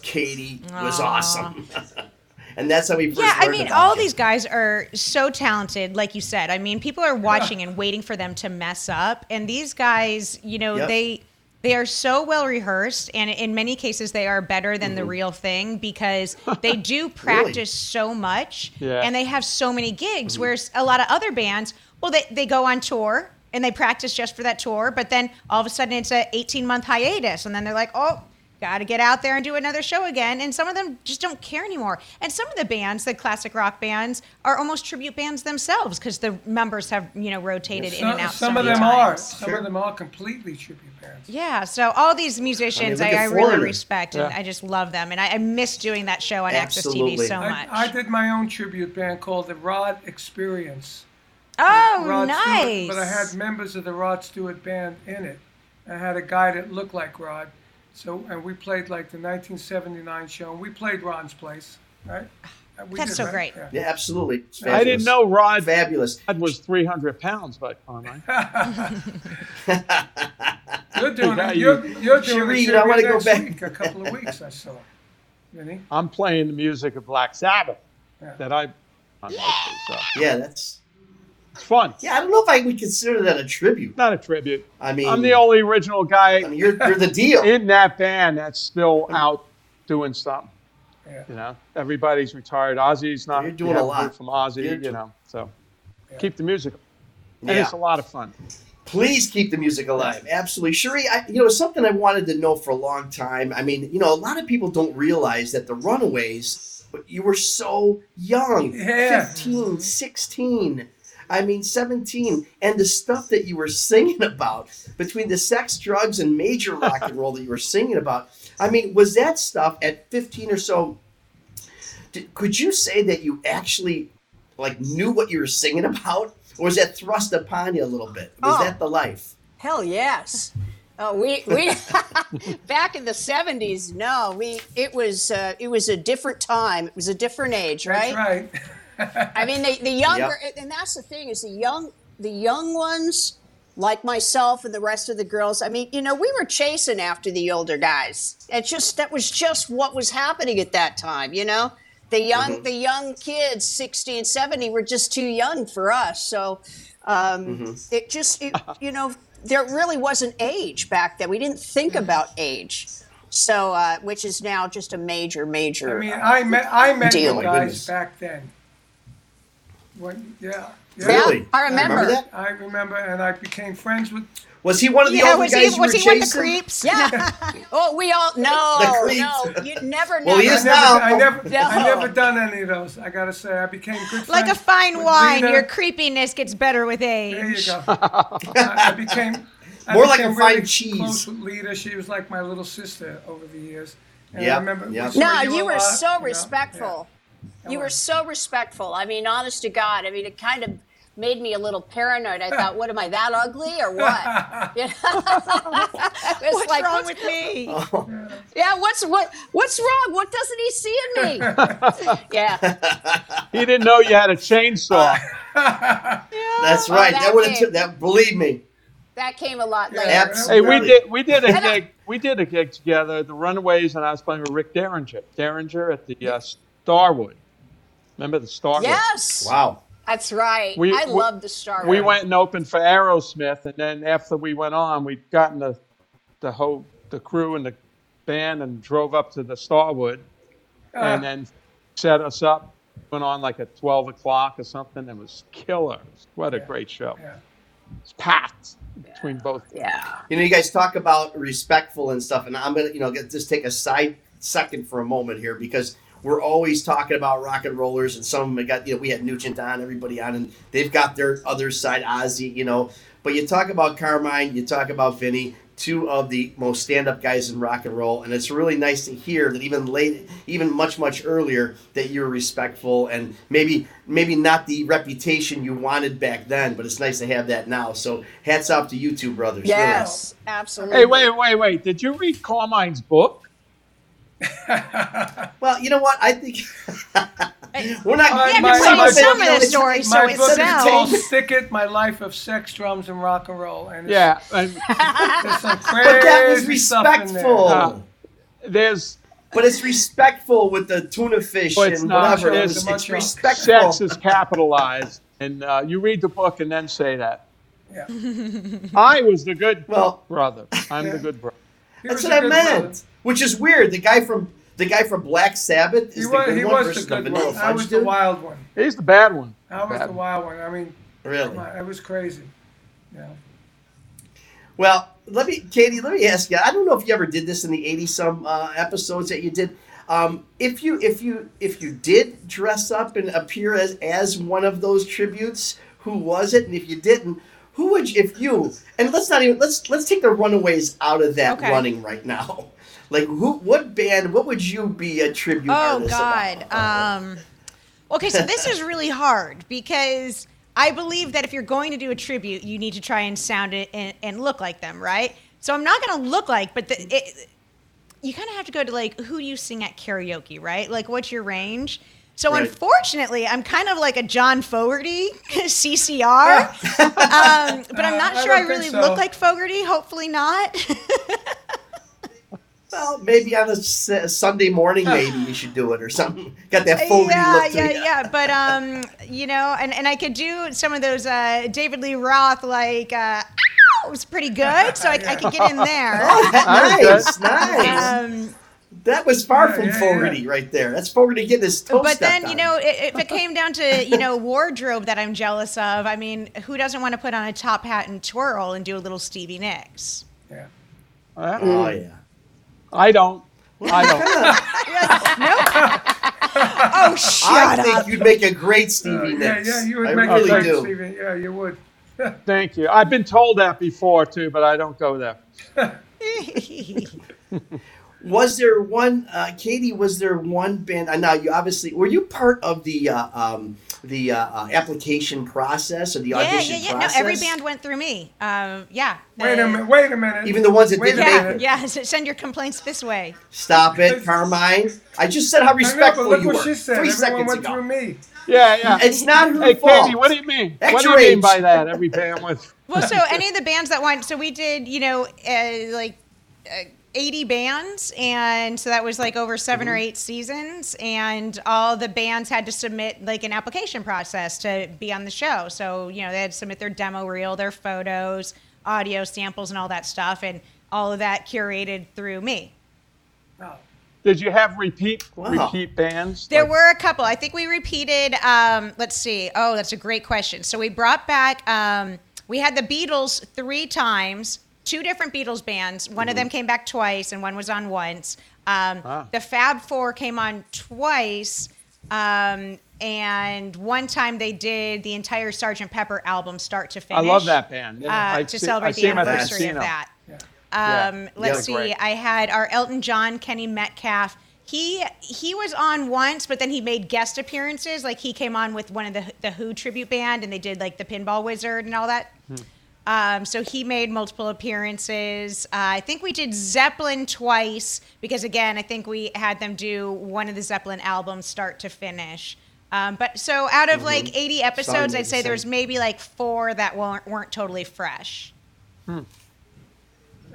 Speaker 1: Katie was
Speaker 4: Aw.
Speaker 1: awesome, [laughs] and that's how we first
Speaker 4: Yeah, I mean, all
Speaker 1: you.
Speaker 4: these guys are so talented, like you said. I mean, people are watching and waiting for them to mess up, and these guys, you know,
Speaker 1: Yep.
Speaker 4: they they are so well rehearsed, and in many cases, they are better than the
Speaker 1: Mm-hmm.
Speaker 4: real thing because [laughs] they do practice so much,
Speaker 3: Yeah.
Speaker 4: and they have so many gigs.
Speaker 1: Mm-hmm.
Speaker 4: Whereas a lot of other bands, well, they they go on tour and they practice just for that tour, but then all of a sudden it's a 18 month hiatus, and then they're like, oh. Got to get out there and do another show again. And some of them just don't care anymore. And some of the bands, the classic rock bands, are almost tribute bands themselves because the members have, you know, rotated in and out.
Speaker 2: some
Speaker 4: so
Speaker 2: of
Speaker 4: many
Speaker 2: them are.
Speaker 4: times.
Speaker 2: Some of them are completely tribute bands.
Speaker 4: Yeah. So all these musicians,
Speaker 1: I
Speaker 4: I,
Speaker 1: mean, look
Speaker 4: I, really
Speaker 1: Foreigner.
Speaker 4: respect and I just love them. And I, I miss doing that show on AXS TV so much.
Speaker 2: I, I did my own tribute band called the Rod Experience.
Speaker 4: oh,
Speaker 2: Rod
Speaker 4: nice.
Speaker 2: Stewart, but I had members of the Rod Stewart band in it. I had a guy that looked like Rod. So and we played like the 1979 show. and We played Ron's place, right? Uh, we
Speaker 4: That's
Speaker 2: did,
Speaker 4: so
Speaker 2: right?
Speaker 4: great.
Speaker 2: Yeah.
Speaker 1: Yeah, absolutely.
Speaker 3: I didn't know Rod,
Speaker 1: Fabulous.
Speaker 3: Rod was 300 pounds by the time I. [laughs] [laughs]
Speaker 2: You're doing
Speaker 3: Yeah,
Speaker 2: it.
Speaker 3: you-
Speaker 2: You're, you're doing
Speaker 1: Cherie,
Speaker 2: it
Speaker 1: I want to
Speaker 2: go
Speaker 1: back
Speaker 2: week, a couple of weeks. I saw. Vinny?
Speaker 3: I'm playing the music of Black Sabbath
Speaker 2: Yeah.
Speaker 3: that I. I like, so
Speaker 1: Yeah, that's.
Speaker 3: It's fun.
Speaker 1: Yeah, I don't know if I would consider that a tribute.
Speaker 3: Not a tribute.
Speaker 1: I mean,
Speaker 3: I'm the only original guy
Speaker 1: I mean, you're you're the deal.
Speaker 3: in that band that's still out doing something.
Speaker 2: Yeah.
Speaker 3: You know, everybody's retired. Ozzy's not.
Speaker 1: You're doing
Speaker 3: you
Speaker 1: a lot.
Speaker 3: from Ozzy.
Speaker 1: You're
Speaker 3: you know, so keep the music, and
Speaker 1: Yeah.
Speaker 3: it's a lot of fun.
Speaker 1: Please keep the music alive. Absolutely. Cherie, I, you know, something I wanted to know for a long time. I mean, you know, a lot of people don't realize that the Runaways, you were so young
Speaker 2: Yeah.
Speaker 1: 15, 16. I mean, 17. And the stuff that you were singing about between the sex, drugs, and major [laughs] rock and roll that you were singing about. I mean, was that stuff at 15 or so? Did, could you say that you actually like knew what you were singing about? Or was that thrust upon you a little bit? Was
Speaker 5: Oh.
Speaker 1: that the life?
Speaker 5: Hell yes. Oh, we we [laughs] back in the seventies. No, we it was uh, it was a different time. It was a different age, right?
Speaker 2: That's right. [laughs]
Speaker 5: I mean, the, the younger, and that's the thing is the young, the young ones, like myself and the rest of the girls. I mean, you know, we were chasing after the older guys. It's just that was just what was happening at that time. You know, the young, the young kids, 60 and 70, were just too young for us. So um, it just, it, you know, there really wasn't age back then. We didn't think about age. So, uh, which is now just a major, major.
Speaker 2: I mean, I met I met
Speaker 5: Deal.
Speaker 2: you guys back then. When, yeah, yeah.
Speaker 1: Really?
Speaker 5: I remember.
Speaker 1: that?
Speaker 2: I remember, and I became friends with.
Speaker 1: Was he one of the
Speaker 4: yeah,
Speaker 1: older
Speaker 4: was
Speaker 1: guys
Speaker 4: he
Speaker 1: you
Speaker 4: was
Speaker 1: were
Speaker 4: he one of the creeps?
Speaker 5: Yeah. [laughs] oh, we all no,
Speaker 1: The creeps.
Speaker 5: no. You never know.
Speaker 1: Well, he
Speaker 2: I
Speaker 1: is
Speaker 2: never,
Speaker 1: now.
Speaker 2: I never, [laughs]
Speaker 5: No.
Speaker 2: I never done any of those. I gotta say, I became good friends.
Speaker 4: Like a fine
Speaker 2: with
Speaker 4: wine,
Speaker 2: Lita.
Speaker 4: your creepiness gets better with age.
Speaker 2: There you go. [laughs] I, I became I
Speaker 1: More like a
Speaker 2: became
Speaker 1: fine cheese.
Speaker 2: Close with Lita. She was like my little sister over the years. And
Speaker 1: Yep,
Speaker 2: I remember. we
Speaker 1: yep.
Speaker 5: no,
Speaker 2: you,
Speaker 5: you were
Speaker 2: lot,
Speaker 5: so
Speaker 2: you know?
Speaker 5: respectful.
Speaker 2: Yeah.
Speaker 5: You were so respectful. I mean, honest to God. I mean, it kind of made me a little paranoid. I thought, what am I that ugly or what? [laughs] You know? [laughs] It's
Speaker 4: What's
Speaker 5: like,
Speaker 4: wrong
Speaker 5: what's-
Speaker 4: with me? [laughs]
Speaker 5: Yeah, what's what? What's wrong? What doesn't he see in me? yeah,
Speaker 3: He didn't know you had a chainsaw.
Speaker 1: That's
Speaker 5: Oh,
Speaker 1: right.
Speaker 5: that
Speaker 1: that would have that. Believe me.
Speaker 5: that came a lot later.
Speaker 2: Yeah.
Speaker 3: Hey, we did we did a gig we did a gig together, the Runaways, and I was playing with Rick Derringer. Derringer at the uh, Starwood. Remember the Starwood?
Speaker 5: Yes,
Speaker 1: Wow.
Speaker 5: that's right.
Speaker 3: We-
Speaker 5: I
Speaker 3: we-
Speaker 5: love the Star.
Speaker 3: We went and opened for Aerosmith, and then after we went on, we got in the the whole the crew and the band and drove up to the Starwood, ah. and then set us up. Went on like at twelve o'clock or something. It was killer. What a great show.
Speaker 2: Yeah.
Speaker 3: It's packed between both.
Speaker 5: Yeah.
Speaker 1: You know, you guys talk about respectful and stuff, and I'm gonna, you know, get, just take a side second for a moment here because we're always talking about rock and rollers, and some of them got, you know, we had Nugent on, everybody on, and they've got their other side, Ozzy, you know. But But you talk about Carmine, you talk about Vinny, two of the most stand-up guys in rock and roll, and it's really nice to hear that even late, even much much earlier, that you're respectful and maybe maybe not the reputation you wanted back then, but it's nice to have that now. So hats off to you two brothers. really.
Speaker 5: Yes, absolutely.
Speaker 3: Hey, wait, wait, wait. Did you read Carmine's book? [laughs]
Speaker 1: Well, you know what? I think [laughs] we're not.
Speaker 2: Uh,
Speaker 4: Yeah,
Speaker 2: my- my
Speaker 4: some
Speaker 2: book-
Speaker 4: of the stories, so
Speaker 2: My
Speaker 4: it
Speaker 2: book is
Speaker 4: sells.
Speaker 2: called [laughs] "Stick It: My Life of Sex, Drums, and Rock and Roll." And it's,
Speaker 3: Yeah. And
Speaker 2: there's some crazy
Speaker 1: But that was
Speaker 2: stuff in there.
Speaker 1: respectful.
Speaker 3: Uh, there's
Speaker 1: But it's respectful with the tuna fish
Speaker 3: it's
Speaker 1: and
Speaker 3: not.
Speaker 1: whatever.
Speaker 3: It's-
Speaker 1: It's,
Speaker 2: it's
Speaker 1: it's respectful.
Speaker 3: sex is capitalized, and uh, you read the book and then say that.
Speaker 2: Yeah.
Speaker 3: I was the good
Speaker 1: Well-
Speaker 3: brother. I'm the good brother.
Speaker 2: He
Speaker 1: That's what I meant.
Speaker 2: brother.
Speaker 1: Which is weird. The guy from the guy from Black Sabbath
Speaker 2: He
Speaker 1: is the
Speaker 2: was,
Speaker 1: good
Speaker 2: he
Speaker 1: one
Speaker 2: was
Speaker 1: versus
Speaker 2: the good
Speaker 1: Vanilla
Speaker 2: one. I
Speaker 1: Fudge
Speaker 2: was the wild one.
Speaker 3: He's the bad one.
Speaker 2: I was
Speaker 3: Bad
Speaker 2: the wild one. I mean,
Speaker 1: Really?
Speaker 2: come it was crazy. Yeah.
Speaker 1: Well, let me, Katie, let me ask you. I don't know if you ever did this in the eighty some uh, episodes that you did. Um, if you if you if you did dress up and appear as as one of those tributes, who was it? And if you didn't, who would you, if you and let's not even let's let's take the Runaways out of that
Speaker 4: Okay.
Speaker 1: running right now. [laughs] Like who? What band? What would you be a tribute?
Speaker 4: Oh God. Um, okay, so this is really hard because I believe that if you're going to do a tribute, you need to try and sound it and, and look like them, right? So I'm not going to look like, but the, it, you kind of have to go to like who do you sing at karaoke, right? Like what's your range? So
Speaker 1: Right.
Speaker 4: unfortunately, I'm kind of like a John Fogerty [laughs] CCR, um, but I'm not
Speaker 2: Uh,
Speaker 4: sure I,
Speaker 2: don't
Speaker 4: really
Speaker 2: so.
Speaker 4: look like Fogerty. Hopefully not. [laughs]
Speaker 1: Well, maybe on a Sunday morning, maybe you should do it or something. Got that Fogerty
Speaker 4: yeah,
Speaker 1: look to
Speaker 4: yeah,
Speaker 1: you.
Speaker 4: yeah. But um, you know, and, and I could do some of those uh, David Lee Roth like uh, it was pretty good, so I, I could get in [laughs] there.
Speaker 1: Oh, nice, nice.
Speaker 4: Um,
Speaker 1: that was far
Speaker 2: Yeah,
Speaker 1: from
Speaker 2: yeah, yeah.
Speaker 1: Fogerty right there. That's Fogerty getting his toes
Speaker 4: but then you
Speaker 1: on.
Speaker 4: know, i if it [laughs] came down to you know wardrobe that I'm jealous of, I mean, who doesn't want to put on a top hat and twirl and do a little Stevie Nicks?
Speaker 2: Yeah.
Speaker 3: Uh,
Speaker 1: Oh yeah.
Speaker 3: I don't. I don't. [laughs] [laughs]
Speaker 4: Oh, shut
Speaker 1: I
Speaker 4: up!
Speaker 1: think you'd make a great Stevie
Speaker 2: Uh, yeah, yeah, you would
Speaker 1: I
Speaker 2: make
Speaker 1: really
Speaker 2: a great
Speaker 1: do.
Speaker 2: Stevie. Yeah, you would.
Speaker 3: Thank you. I've been told that before too, but I don't go there.
Speaker 1: Was there one, uh, Katie? Was there one band? I know you obviously were you part of the uh, um, the uh, uh, application process or the
Speaker 4: yeah,
Speaker 1: audition
Speaker 4: yeah, yeah. No,
Speaker 1: process?
Speaker 4: every band went through me. Um, yeah.
Speaker 2: Wait a
Speaker 4: Uh,
Speaker 2: minute. Wait a minute.
Speaker 1: Even the ones that
Speaker 2: Wait
Speaker 1: didn't
Speaker 2: a
Speaker 1: make
Speaker 4: Yeah, [laughs] yeah. Send your complaints this way.
Speaker 1: Stop it, Carmine. I just said how
Speaker 2: I know,
Speaker 1: respectful
Speaker 2: look
Speaker 1: you
Speaker 2: what
Speaker 1: were
Speaker 2: she said.
Speaker 1: three
Speaker 2: Everyone
Speaker 1: seconds
Speaker 2: went
Speaker 1: ago.
Speaker 2: through me.
Speaker 3: Yeah, yeah.
Speaker 1: It's not her
Speaker 3: Hey,
Speaker 1: fault.
Speaker 3: Katie, what do you mean?
Speaker 1: At
Speaker 3: what do you mean by that? Every band with.
Speaker 4: Well, so any of the bands that went, so we did, you know, uh, like uh, 80 bands, and so that was like over 7 or
Speaker 1: Mm-hmm.
Speaker 4: eight seasons, and all the bands had to submit like an application process to be on the show. So you know, they had to submit their demo reel, their photos, audio samples, and all that stuff, and all of that curated through me.
Speaker 2: Oh.
Speaker 3: Did you have repeat
Speaker 1: Wow.
Speaker 3: repeat bands?
Speaker 4: There
Speaker 3: Like-
Speaker 4: were a couple. I think we repeated. Um, let's see. Oh, that's a great question. So we brought back. Um, we had the Beatles three times, two different Beatles bands. One of them came back twice, and one was on once. Um,
Speaker 3: Ah.
Speaker 4: The Fab Four came on twice, um, and one time they did the entire Sergeant Pepper album, start to finish.
Speaker 3: I love that band.
Speaker 4: Uh, to
Speaker 3: seen-
Speaker 4: celebrate
Speaker 3: I've
Speaker 4: the
Speaker 3: seen them at the
Speaker 4: anniversary of that.
Speaker 3: Yeah.
Speaker 4: Um, let's
Speaker 3: Yeah,
Speaker 4: see.
Speaker 3: great.
Speaker 4: I had our Elton John, Kenny Metcalf. He he was on once, but then he made guest appearances. Like he came on with one of the the Who tribute band, and they did like the Pinball Wizard and all that.
Speaker 3: Hmm.
Speaker 4: Um, so he made multiple appearances. Uh, I think we did Zeppelin twice because again, I think we had them do one of the Zeppelin albums start to finish. Um, but so out of like 80 episodes,
Speaker 1: made
Speaker 4: I'd say there's maybe like four that weren't weren't totally fresh.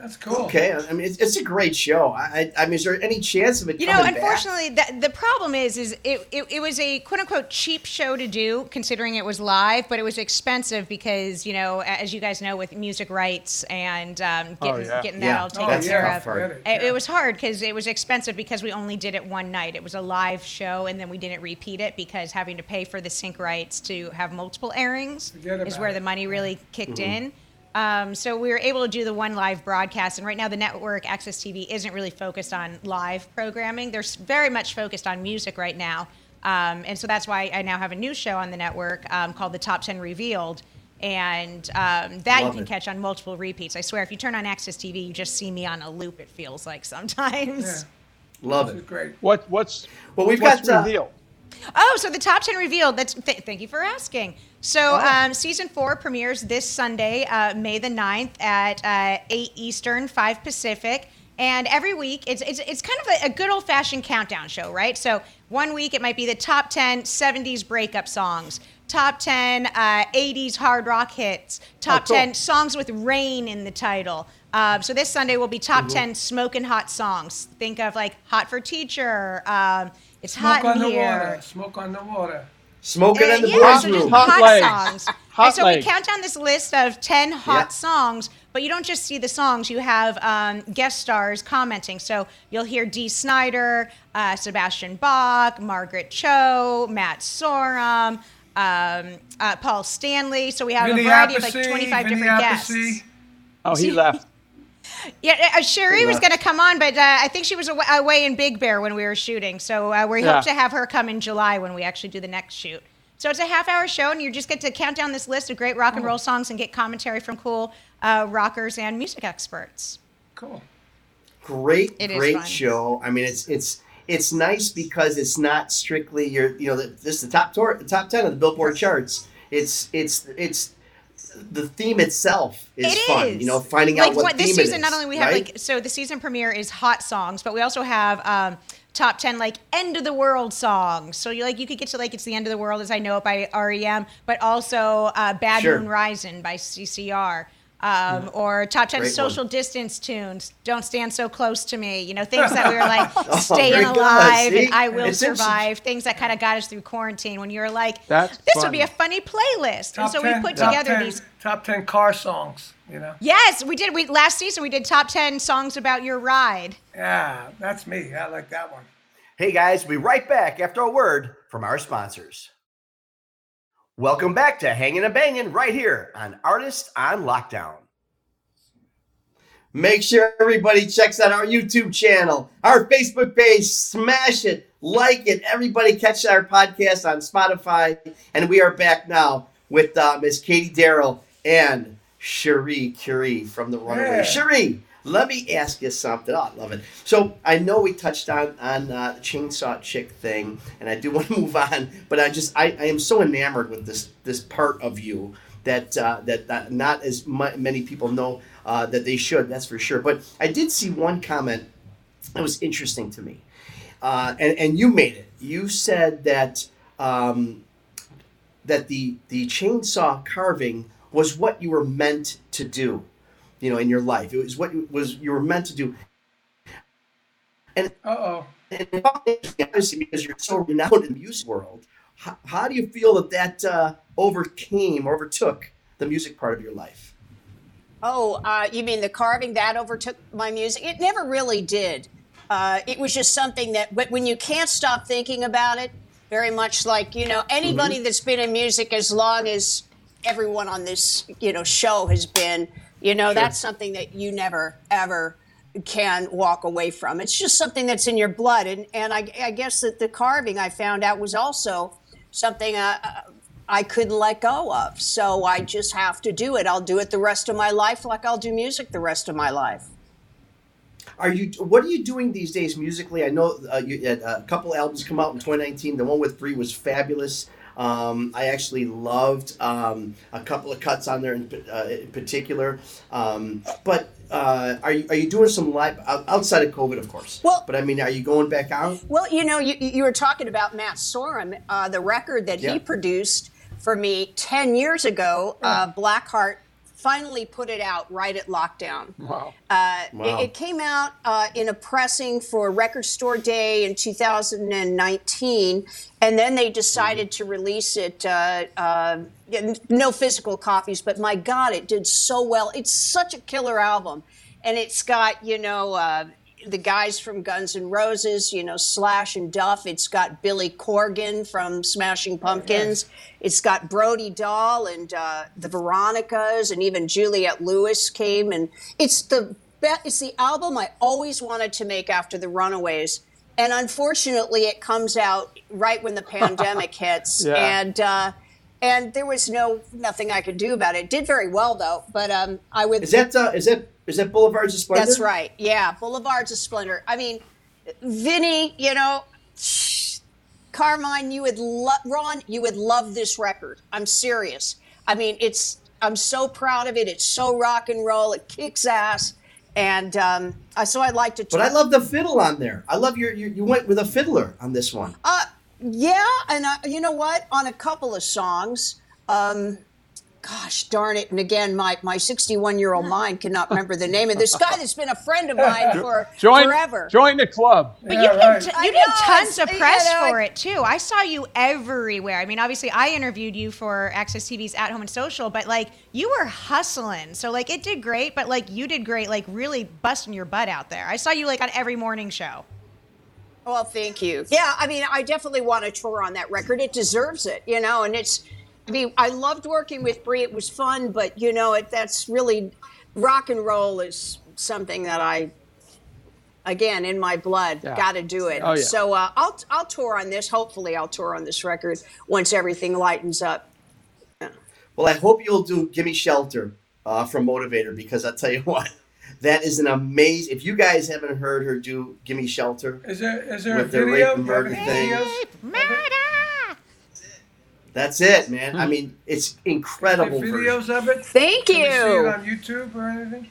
Speaker 2: That's cool.
Speaker 1: Okay, I mean it's, it's a great show. I, I I mean, is there any chance of it
Speaker 4: You know,
Speaker 1: coming back?
Speaker 4: unfortunately, the, the problem is, is it, it, it was a quote unquote cheap show to do, considering it was live, but it was expensive because you know, as you guys know, with music rights and um,
Speaker 3: Oh,
Speaker 4: getting
Speaker 3: yeah.
Speaker 4: getting
Speaker 1: Yeah.
Speaker 4: that all
Speaker 2: Oh,
Speaker 4: taken
Speaker 1: That's
Speaker 4: care
Speaker 2: yeah,
Speaker 1: tough,
Speaker 4: of. It,
Speaker 2: yeah.
Speaker 4: it was hard because it was expensive because we only did it one night. It was a live show, and then we didn't repeat it because having to pay for the sync rights to have multiple airings is where
Speaker 2: it.
Speaker 4: the money really kicked
Speaker 1: Mm-hmm.
Speaker 4: in. Um, so we were able to do the one live broadcast, and right now the network AXS TV isn't really focused on live programming. They're very much focused on music right now, um, and so that's why I now have a new show on the network um, called The Top Ten Revealed. And um, that
Speaker 1: Love
Speaker 4: you can
Speaker 1: it.
Speaker 4: catch on multiple repeats. I swear, if you turn on AXS TV, you just see me on a loop. It feels like sometimes.
Speaker 1: Love it.
Speaker 2: great.
Speaker 3: What what's
Speaker 1: Well, we've
Speaker 3: what's
Speaker 1: got uh,
Speaker 3: revealed?
Speaker 4: Oh, so the top 10 revealed. That's th- thank you for asking. So, um, season four premieres this Sunday, uh, May the 9th at uh, 8 Eastern, 5 Pacific. And every week, it's, it's, it's kind of a, a good old fashioned countdown show, right? So, one week it might be the top 10 70s breakup songs, top 10 uh, 80s hard rock hits, top
Speaker 1: cool.
Speaker 4: 10 songs with rain in the title. Uh, so, this Sunday will be top 10 smoking hot songs. Think of like Hot for Teacher. Um, it's
Speaker 2: Smoke
Speaker 4: hot
Speaker 2: on
Speaker 4: in
Speaker 2: the
Speaker 4: here.
Speaker 2: water. Smoke on the water.
Speaker 1: Smoking
Speaker 4: Uh,
Speaker 1: in the
Speaker 4: yeah,
Speaker 1: boys'
Speaker 4: so just
Speaker 1: room.
Speaker 3: Hot
Speaker 4: hot,
Speaker 3: legs.
Speaker 4: songs.
Speaker 3: Hot
Speaker 4: and so
Speaker 3: legs.
Speaker 4: we count down this list of 10 hot
Speaker 1: Yeah.
Speaker 4: songs, but you don't just see the songs, you have um, guest stars commenting. So you'll hear Dee Snider, uh, Sebastian Bach, Margaret Cho, Matt Sorum, um, uh, Paul Stanley. So we have
Speaker 2: Vinny
Speaker 4: a variety of like 25
Speaker 2: Vinny
Speaker 4: different
Speaker 2: Appice.
Speaker 4: guests.
Speaker 3: Oh, he left.
Speaker 4: Yeah, uh, Cherie was going to come on, but uh, I think she was awa- away in Big Bear when we were shooting. So uh, we
Speaker 3: Yeah.
Speaker 4: hope to have her come in July when we actually do the next shoot. So it's a half hour show, and you just get to count down this list of great rock and roll songs and get commentary from cool uh, rockers and music experts.
Speaker 2: Cool.
Speaker 1: great
Speaker 4: It is
Speaker 1: great show i mean it's it's it's nice because it's not strictly your you know the, this is the top tour, the top 10 of the billboard charts it's it's it's the theme itself is
Speaker 4: It
Speaker 1: fun
Speaker 4: is.
Speaker 1: you know finding
Speaker 4: like
Speaker 1: out what
Speaker 4: is.
Speaker 1: This
Speaker 4: season
Speaker 1: is,
Speaker 4: not only we have
Speaker 1: right?
Speaker 4: like so the season premiere is hot songs but we also have um, top 10 like end of the world songs so you like you could get to like it's the end of the world as i know it by rem but also uh, bad
Speaker 1: Sure.
Speaker 4: moon rising by ccr um, or top 10
Speaker 1: Great
Speaker 4: social
Speaker 1: one.
Speaker 4: distance tunes don't stand so close to me you know things that we were like [laughs]
Speaker 1: Oh,
Speaker 4: staying alive and i will
Speaker 1: It's
Speaker 4: survive things that kind of got us through quarantine when you were like
Speaker 3: That's
Speaker 4: this would be a funny playlist and so
Speaker 2: 10,
Speaker 4: we put together
Speaker 2: 10
Speaker 4: these
Speaker 2: top ten car songs. You know.
Speaker 4: Yes, we did. We last season we did top ten songs about your ride.
Speaker 2: Yeah, that's me. I like that one.
Speaker 1: Hey guys, we'll be right back after a word from our sponsors. Welcome back to Hanging and Banging right here on Artist on Lockdown. Make sure everybody checks out our YouTube channel, our Facebook page, smash it, like it. Everybody catch our podcast on Spotify. And we are back now with uh, Miss Katie Daryl and Cherie Curie from the Runaway.
Speaker 2: Yeah.
Speaker 1: Cherie, let me ask you something. Oh, I love it. So I know we touched on on uh, the chainsaw chick thing, and I do [laughs] want to move on, but I just I, I am so enamored with this this part of you that uh, that, that not as many people know uh, that they should. That's for sure. But I did see one comment that was interesting to me, uh, and and you made it. You said that um, that the the chainsaw carving was what you were meant to do, you know, in your life. It was what you- was you were meant to do.
Speaker 2: Uh oh.
Speaker 1: And obviously, because you're so renowned in the music world, how, how do you feel that that uh, overcame, overtook the music part of your life?
Speaker 5: Oh, uh, you mean the carving that overtook my music? It never really did. Uh, it was just something that, but when you can't stop thinking about it, very much like you know anybody that's been in music as long as everyone on this you know show has been, you know that's something that you never ever can walk away from. It's just something that's in your blood, and and I, I guess that the carving I found out was also something uh, uh, I couldn't let go of. So I just have to do it. I'll do it the rest of my life, like I'll do music the rest of my life.
Speaker 1: Are you? What are you doing these days musically? I know uh, you had a couple albums come out in 2019. The one with Free was fabulous. Um, I actually loved um, a couple of cuts on there in, uh, in particular. Um, but uh, are you are you doing some live outside of COVID, of course?
Speaker 5: Well-
Speaker 1: but I mean, are you going back out?
Speaker 5: Well, you know, you, you were talking about Matt Sorum, uh, the record that
Speaker 1: Yeah.
Speaker 5: he produced for me 10 years ago. Uh, Blackheart finally put it out right at lockdown.
Speaker 3: Wow.
Speaker 5: Uh,
Speaker 1: Wow.
Speaker 5: it, it came out uh, in a pressing for Record Store Day in 2019, and then they decided to release it. Uh, uh, no physical copies, but my God, it did so well. It's such a killer album, and it's got you know. The guys from Guns N' Roses, you know, Slash and Duff. It's got Billy Corgan from Smashing Pumpkins. It's got Brody Dalle and uh, the Veronicas, and even Juliette Lewis came. And it's the be- it's the album I always wanted to make after the Runaways. And unfortunately, it comes out right when the pandemic [laughs] hits.
Speaker 3: Yeah.
Speaker 5: And uh, and there was no nothing I could do about it. Did very well though, but um, I would.
Speaker 1: Is that uh, is that is that Boulevards of Splendor?
Speaker 5: That's right. Yeah, Boulevards of Splendor. I mean, Vinny, you know, Carmine, you would love Ron, you would love this record. I'm serious. I mean, it's I'm so proud of it. It's so rock and roll. It kicks ass, and um, so I'd like to.
Speaker 1: But I love the fiddle on there. I love your, your you went with a fiddler on this one.
Speaker 5: Uh, yeah, and uh, you know what? On a couple of songs, um, gosh darn it! And again, my my 61 year old [laughs] mind cannot remember the name of this guy that's been a friend of mine [laughs] for
Speaker 3: Join,
Speaker 5: forever.
Speaker 3: join the club.
Speaker 4: But
Speaker 2: Yeah,
Speaker 4: you
Speaker 2: right.
Speaker 4: did, you did tons of press
Speaker 5: you know,
Speaker 4: for
Speaker 5: I-
Speaker 4: it too. I saw you everywhere. I mean, obviously, I interviewed you for AXS TV's At Home and Social, but like you were hustling. So like it did great, but like you did great, like really busting your butt out there. I saw you like on every morning show.
Speaker 5: Well, thank you. Yeah, I mean, I definitely want to tour on that record. It deserves it, you know. And it's, I mean, I loved working with Brie. It was fun, but you know, it that's really rock and roll is something that I, again, in my blood,
Speaker 3: Yeah.
Speaker 5: got to do it.
Speaker 3: Oh, yeah.
Speaker 5: So uh, I'll I'll tour on this. Hopefully, I'll tour on this record once everything lightens up.
Speaker 1: Well, I hope you'll do "Gimme Shelter" uh, from Motivator because I tell you [laughs] what, that is an amazing. If you guys haven't heard her do "Gimme Shelter,"
Speaker 2: Is there is there
Speaker 1: With
Speaker 2: a
Speaker 1: the
Speaker 2: video?
Speaker 1: rape and
Speaker 2: Do you
Speaker 1: murder
Speaker 2: any
Speaker 1: thing.
Speaker 2: videos?
Speaker 4: Murder!
Speaker 1: That's it, man. I mean, it's incredible.
Speaker 2: The
Speaker 1: version.
Speaker 2: videos of it?
Speaker 5: Thank
Speaker 2: Can we see it
Speaker 5: you.
Speaker 2: on YouTube or anything?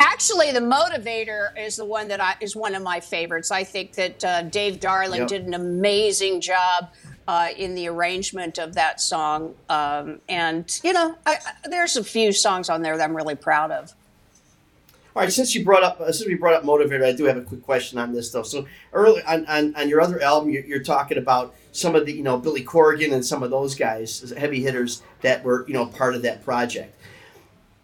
Speaker 5: Actually, the motivator is the one that I is one of my favorites. I think that uh, Dave Darling
Speaker 1: Yep.
Speaker 5: did an amazing job uh, in the arrangement of that song. Um, and you know, I, I, there's a few songs on there that I'm really proud of.
Speaker 1: All right, since you brought up uh, since we brought up motivator, I do have a quick question on this though. So early on, on, on your other album, you're, you're talking about some of the you know Billy Corgan and some of those guys, heavy hitters that were you know part of that project.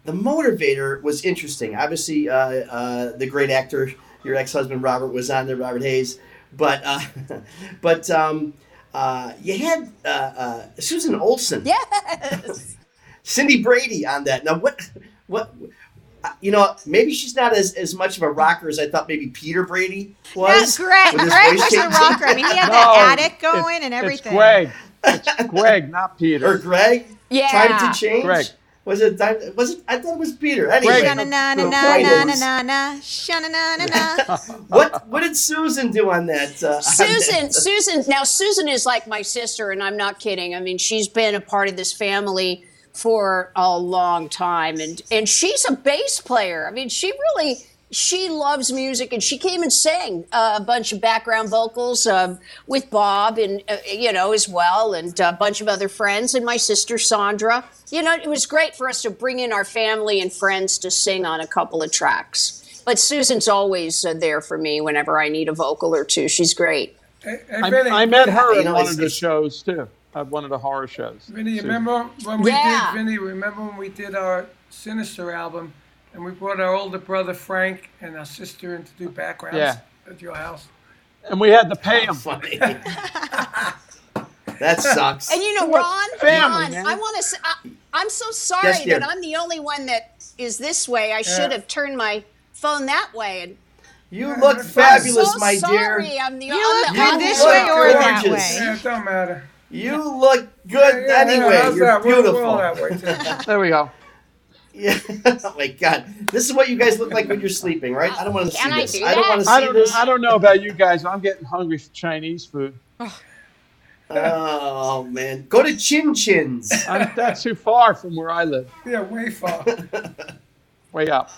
Speaker 1: The motivator was interesting. Obviously, uh, uh, the great actor, your ex-husband Robert, was on there, Robert Hays. But uh, [laughs] but um, uh, you had uh, uh, Susan Olson.
Speaker 5: Yes.
Speaker 1: Cindy Brady on that. Now, what, what, you know, maybe she's not as, as much of a rocker as I thought maybe Peter Brady was.
Speaker 4: Yeah, Greg. Greg
Speaker 1: voice
Speaker 4: was a rocker. I mean, he had [laughs]
Speaker 3: No,
Speaker 4: that attic
Speaker 3: it's-
Speaker 4: going and everything.
Speaker 3: It's Greg. It's Greg, not Peter.
Speaker 1: Or Greg.
Speaker 5: Yeah.
Speaker 1: Time to change.
Speaker 3: Greg.
Speaker 1: Was it? Was it? I thought it was Peter. Anyway,
Speaker 3: Greg.
Speaker 4: Shana na na
Speaker 1: the
Speaker 4: na
Speaker 1: point
Speaker 4: na na
Speaker 1: is,
Speaker 4: na na shana na na [laughs] na.
Speaker 1: What what did Susan do on that? Uh, on
Speaker 5: Susan,
Speaker 1: that?
Speaker 5: Susan. Now, Susan is like my sister, and I'm not kidding. I mean, she's been a part of this family for a long time, and and she's a bass player. I mean, she really she loves music, and she came and sang uh, a bunch of background vocals um, with Bob, and uh, you know as well, and a bunch of other friends, and my sister Sandra. You know, it was great for us to bring in our family and friends to sing on a couple of tracks. But Susan's always uh, there for me whenever I need a vocal or two. She's great.
Speaker 2: Hey, hey,
Speaker 3: I,
Speaker 2: Vinny,
Speaker 3: I met her
Speaker 1: You
Speaker 3: at one of the shows too. At one of the horror shows.
Speaker 2: Vinny, you
Speaker 3: Susan.
Speaker 2: remember when we
Speaker 5: Yeah.
Speaker 2: did Vinny? Remember when we did our Sinister album, and we brought our older brother Frank and our sister in to do backgrounds
Speaker 3: Yeah.
Speaker 2: at your house.
Speaker 3: And we had to pay him.
Speaker 1: Funny. [laughs] that sucks.
Speaker 5: And you know, Ron,
Speaker 3: family,
Speaker 5: Ron,
Speaker 3: man.
Speaker 5: I want to say, I, I'm so sorry
Speaker 1: Yes,
Speaker 5: that I'm the only one that is this way. I should have turned my phone that way. And
Speaker 1: You look
Speaker 2: I'm
Speaker 1: fabulous,
Speaker 5: so
Speaker 1: my
Speaker 5: sorry.
Speaker 1: dear.
Speaker 5: I'm the,
Speaker 4: You
Speaker 5: I'm
Speaker 4: look
Speaker 5: the,
Speaker 4: good
Speaker 5: I'm
Speaker 4: this way or that
Speaker 1: gorgeous.
Speaker 4: way.
Speaker 2: Yeah, it don't matter.
Speaker 1: You look good
Speaker 2: Yeah, yeah,
Speaker 1: anyway.
Speaker 2: how's
Speaker 1: You're
Speaker 2: that?
Speaker 1: Beautiful.
Speaker 2: We're all that way too. [laughs]
Speaker 3: There we go.
Speaker 1: Yeah. [laughs] oh my God. This is what you guys look like when you're sleeping, right? I don't want to see
Speaker 5: Can I
Speaker 1: this.
Speaker 5: do
Speaker 1: I don't want to
Speaker 3: I
Speaker 1: see
Speaker 3: don't.
Speaker 1: this.
Speaker 3: I don't know about you guys. I'm getting hungry for Chinese food.
Speaker 1: Oh man. Go to Chin Chins. [laughs]
Speaker 3: I'm, that's too far from where I live.
Speaker 2: Yeah, way far.
Speaker 3: Way up.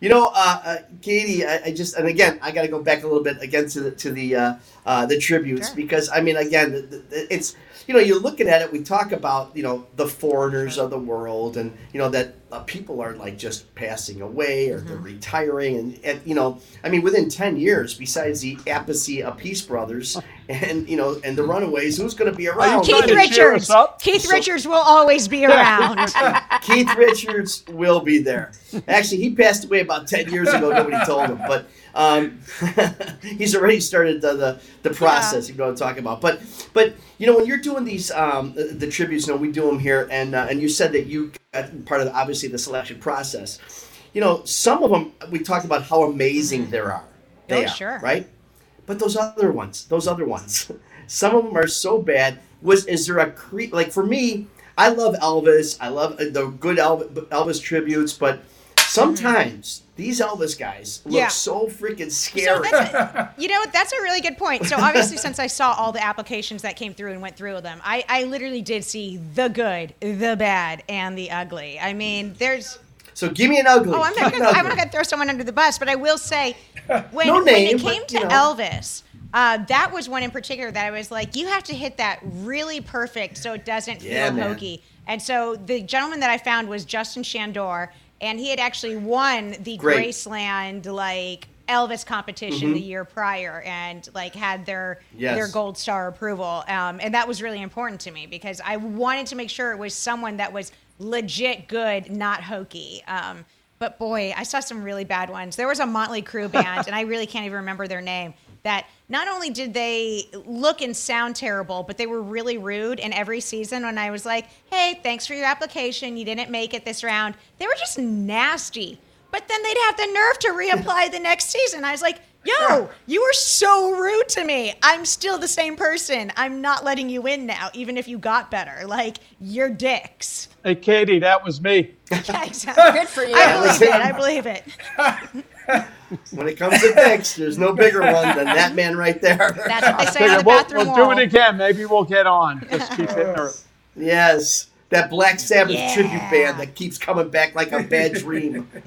Speaker 1: You know, uh, uh, Katie, I, I just and again, I got to go back a little bit again to the to the uh, uh, the tributes because I mean, again, the, the, it's you know, you're looking at it. We talk about you know the foreigners of the world, and you know that uh, people are like just passing away or they're retiring, and, and you know, I mean, within ten years, besides the Appice of Peace Brothers, [laughs] and you know, and the Runaways, who's going to be around?
Speaker 4: Keith Richards. Keith
Speaker 1: So-
Speaker 4: Richards will always be [laughs] around.
Speaker 1: Keith Richards will be there. [laughs] Actually, he passed away about ten years ago. Nobody told him, but um, [laughs] he's already started the, the, the process. You know what I'm talking about. But but you know when you're doing these um, the, the tributes, you know we do them here, and uh, and you said that you part of the, obviously the selection process. You know some of them we talked about how amazing there are. They
Speaker 4: Oh,
Speaker 1: are,
Speaker 4: sure.
Speaker 1: right? But those other ones, those other ones, [laughs] some of them are so bad. Was is there a cre- like for me? I love Elvis. I love uh, the good Elvis, Elvis tributes, but sometimes these Elvis guys look
Speaker 4: Yeah.
Speaker 1: so freaking
Speaker 4: So
Speaker 1: scary.
Speaker 4: that's, [laughs] you know? That's a really good point. So obviously, since I saw all the applications that came through and went through them, I, I literally did see the good, the bad, and the ugly. I mean, there's.
Speaker 1: So give me an ugly.
Speaker 4: Oh, I'm not. Gonna, I'm not going to throw someone under the bus, but I will say, [laughs] when,
Speaker 1: No
Speaker 4: when it came
Speaker 1: but,
Speaker 4: to
Speaker 1: know.
Speaker 4: Elvis, uh, that was one in particular that I was like, you have to hit that really perfect so it doesn't
Speaker 1: Yeah,
Speaker 4: feel
Speaker 1: man.
Speaker 4: hokey. And so the gentleman that I found was Justin Shandor, and he had actually won the
Speaker 1: Great.
Speaker 4: Graceland like Elvis competition the year prior, and like had their
Speaker 1: Mm-hmm. Yes.
Speaker 4: their gold star approval. Um, and that was really important to me because I wanted to make sure it was someone that was legit good, not hokey. Um, but boy, I saw some really bad ones. There was a Motley Crue band, and I really can't even remember their name. That not only did they look and sound terrible, but they were really rude. And every season, when I was like, "Hey, thanks for your application. You didn't make it this round," they were just nasty. But then they'd have the nerve to reapply the next season. I was like, "Yo, you were so rude to me. I'm still the same person. I'm not letting you in now, even if you got better. Like you're dicks."
Speaker 3: Hey, Katie, that was me. [laughs]
Speaker 4: Yeah, [laughs] exactly.
Speaker 5: Good for you.
Speaker 4: I believe it. I believe it. [laughs]
Speaker 1: When it comes to dicks, there's no bigger one than that man right there.
Speaker 4: That's what they say on
Speaker 3: Figure
Speaker 4: the
Speaker 3: we'll,
Speaker 4: bathroom
Speaker 3: we'll
Speaker 4: wall.
Speaker 3: do it again. Maybe we'll get on. Just keep hitting her.
Speaker 1: Yes. That Black Sabbath
Speaker 4: Yeah.
Speaker 1: tribute band that keeps coming back like a bad dream. [laughs] [laughs] and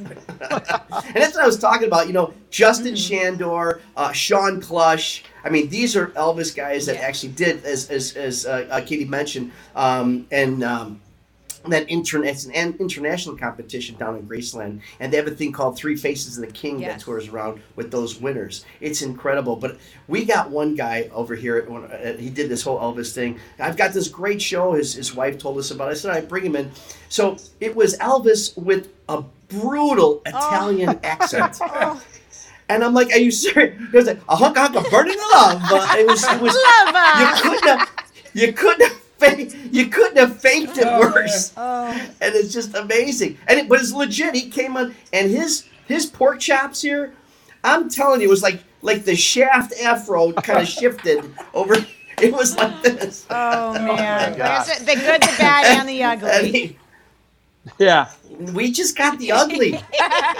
Speaker 1: that's what I was talking about. You know, Justin Shandor, uh, Shawn Klush. I mean, these are Elvis guys that
Speaker 4: Yeah.
Speaker 1: actually did, as as, as uh, uh, Katie mentioned, um, and um, that intern it's an international competition down in Graceland, and they have a thing called Three Faces of the King that tours around with those winners. It's incredible. But we got one guy over here. Uh, he did this whole Elvis thing. I've got this great show. His his wife told us about. it. I said I bring him in. So it was Elvis with a brutal Italian [laughs] accent. And I'm like, "Are you serious?" He was like, "A hunk, a hunk of burning love." Uh, it was, it was. You couldn't have, you couldn't have, faked, you couldn't have faked it oh. worse. Oh. And it's just amazing. And it, but it's legit. He came on, and his his pork chops here. I'm telling you, it was like like the shaft afro kind of [laughs] shifted over. It was like this.
Speaker 4: Oh man, oh,
Speaker 1: God.
Speaker 4: There's the good, the bad, and the
Speaker 1: And
Speaker 4: ugly.
Speaker 1: he-
Speaker 3: Yeah.
Speaker 1: we just got the ugly.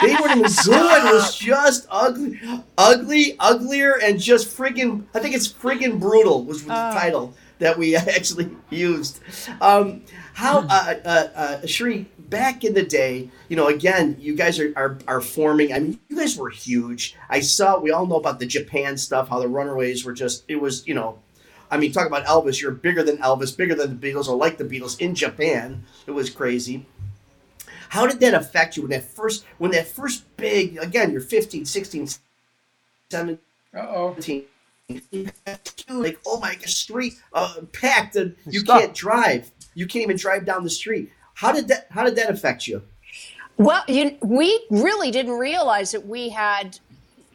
Speaker 1: they weren't even good. It was just ugly, ugly, uglier, and just friggin' I think it's friggin' brutal was the title that we [laughs] actually used. Um, how, uh, uh, uh, Cherie, back in the day, you know, again, you guys are, are are forming. I mean, you guys were huge. I saw. We all know about the Japan stuff. How the Runaways were just. It was, you know. I mean, talk about Elvis. You're bigger than Elvis, bigger than the Beatles, or like the Beatles in Japan. It was crazy. How did that affect you when that first when that first big again you're 15, 16, 17,
Speaker 2: Uh oh. [laughs]
Speaker 1: like oh my god street uh, packed and you
Speaker 3: Stop.
Speaker 1: can't drive. You can't even drive down the street. How did that how did that affect you?
Speaker 5: Well, you, we really didn't realize that we had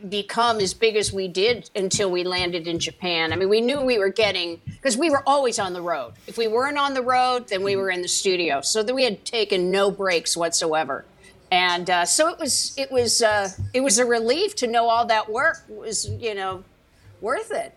Speaker 5: become as big as we did until we landed in Japan. I mean, we knew we were getting because we were always on the road. If we weren't on the road, then we were in the studio. So that we had taken no breaks whatsoever. And uh, so it was it was uh, it was a relief to know all that work was you know worth it.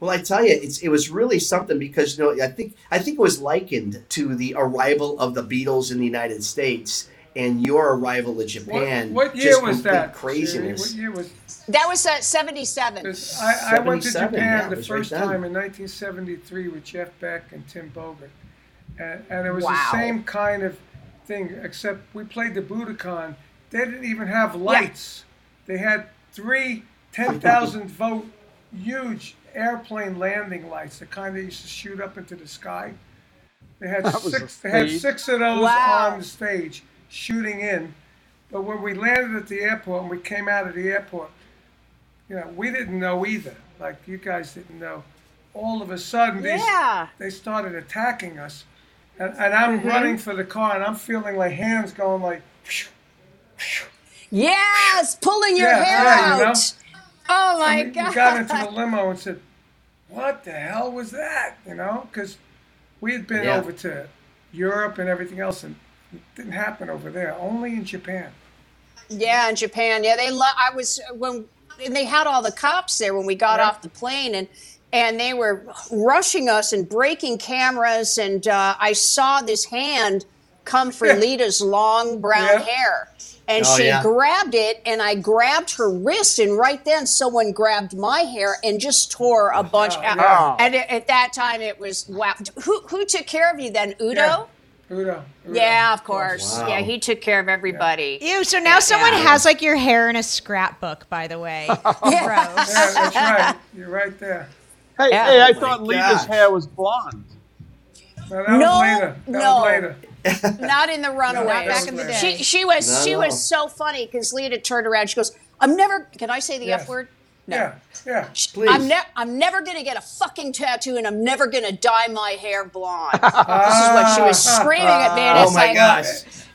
Speaker 1: Well, I tell you, it's it was really something because you know I think I think it was likened to the arrival of the Beatles in the United States and your arrival to Japan.
Speaker 2: what year
Speaker 1: just
Speaker 2: was that?
Speaker 1: Craziness.
Speaker 2: Cherie? What year was?
Speaker 5: That was uh, seventy seven.
Speaker 2: 'cause I, I went to Japan
Speaker 1: yeah,
Speaker 2: the
Speaker 1: was right
Speaker 2: first time in 1973 with Jeff Beck and Tim Bogert, and, and it was
Speaker 5: Wow.
Speaker 2: the same kind of thing, except we played the Budokan. They didn't even have lights. They had three 10,000 volt huge airplane landing lights, the kind that used to shoot up into the sky. They had
Speaker 3: That
Speaker 2: six. They had six of those
Speaker 5: Wow.
Speaker 2: on the stage shooting in. But when we landed at the airport and we came out of the airport, you know, we didn't know either. Like you guys didn't know. All of a sudden, these,
Speaker 5: Yeah.
Speaker 2: they started attacking us, and, and I'm
Speaker 5: Mm-hmm.
Speaker 2: running for the car, and I'm feeling like hands going like.
Speaker 5: Yes, pulling your
Speaker 2: Yeah,
Speaker 5: hair
Speaker 2: yeah, you know.
Speaker 5: Out. Oh [laughs] my
Speaker 2: we, we
Speaker 5: god!
Speaker 2: got into the limo and said, "What the hell was that?" You know, because we had been
Speaker 1: Yeah.
Speaker 2: over to Europe and everything else, and it didn't happen over there. Only in Japan.
Speaker 5: Yeah, in Japan. Yeah, they. Lo- I was when and they had all the cops there when we got
Speaker 2: Yeah.
Speaker 5: off the plane, and and they were rushing us and breaking cameras. And uh, I saw this hand come for
Speaker 2: Yeah.
Speaker 5: Lita's long brown
Speaker 2: Yeah.
Speaker 5: hair. And
Speaker 1: Oh,
Speaker 5: she
Speaker 1: yeah.
Speaker 5: grabbed it, and I grabbed her wrist, and right then someone grabbed my hair and just tore a bunch oh, out.
Speaker 2: yeah.
Speaker 5: And at, at that time, it was wow. Who who took care of you then, Udo?
Speaker 2: Udo. Udo.
Speaker 5: Yeah, of course.
Speaker 1: Wow.
Speaker 5: Yeah, he took care of everybody.
Speaker 4: Ew, so now someone
Speaker 5: Yeah.
Speaker 4: has like your hair in a scrapbook, by the way. [laughs] Gross.
Speaker 2: Yeah, that's right. You're right there.
Speaker 3: Hey,
Speaker 5: Yeah.
Speaker 3: hey, I
Speaker 1: Oh my
Speaker 3: thought Lita's hair was blonde.
Speaker 2: No, that
Speaker 5: No,
Speaker 2: was later. That
Speaker 5: no.
Speaker 2: Was [laughs] later.
Speaker 5: Not in the Runaways.
Speaker 4: back in the day.
Speaker 5: She she was
Speaker 1: No,
Speaker 5: she
Speaker 1: no.
Speaker 5: was so funny because Lita turned around. She goes, "I'm never. Can I say the
Speaker 2: Yes.
Speaker 5: f word? No.
Speaker 2: Yeah, yeah.
Speaker 1: Please.
Speaker 5: I'm, ne- I'm never going to get a fucking tattoo and I'm never going to dye my hair blonde. this is what she was [laughs] screaming at me. And
Speaker 1: Oh
Speaker 5: it's
Speaker 1: my
Speaker 5: like,
Speaker 1: gosh.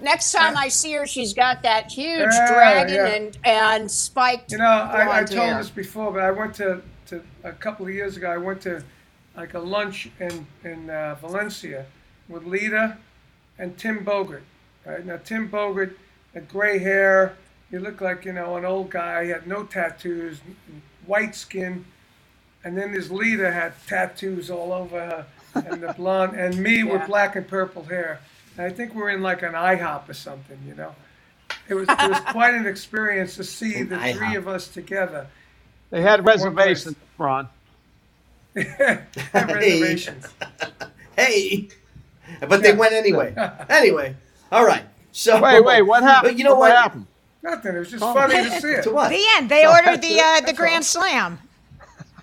Speaker 5: next time I see her, she's got that huge
Speaker 2: Yeah,
Speaker 5: dragon
Speaker 2: yeah.
Speaker 5: and, and spiked
Speaker 2: You know, I, I told
Speaker 5: hair.
Speaker 2: this before, but I went to, to a couple of years ago. I went to like a lunch in in uh, Valencia with Lita and Tim Bogert. Right now, Tim Bogert had gray hair. He looked like you know an old guy. He had no tattoos, white skin, and then his leader had tattoos all over her, and the blonde, and me [laughs] with black and purple hair. And I think we're in like an IHOP or something, you know. It was it was [laughs] quite an experience to see
Speaker 1: An
Speaker 2: the
Speaker 1: IHOP.
Speaker 2: three of us together.
Speaker 3: They had reservations, Ron. [laughs]
Speaker 2: Have reservations.
Speaker 1: Hey, but they went anyway. Anyway, all right. So
Speaker 3: Wait, wait, what happened?
Speaker 1: You know what?
Speaker 3: happened?
Speaker 2: Nothing. It was just funny to see it.
Speaker 1: To what?
Speaker 4: The end. They ordered the uh, the Grand Slam.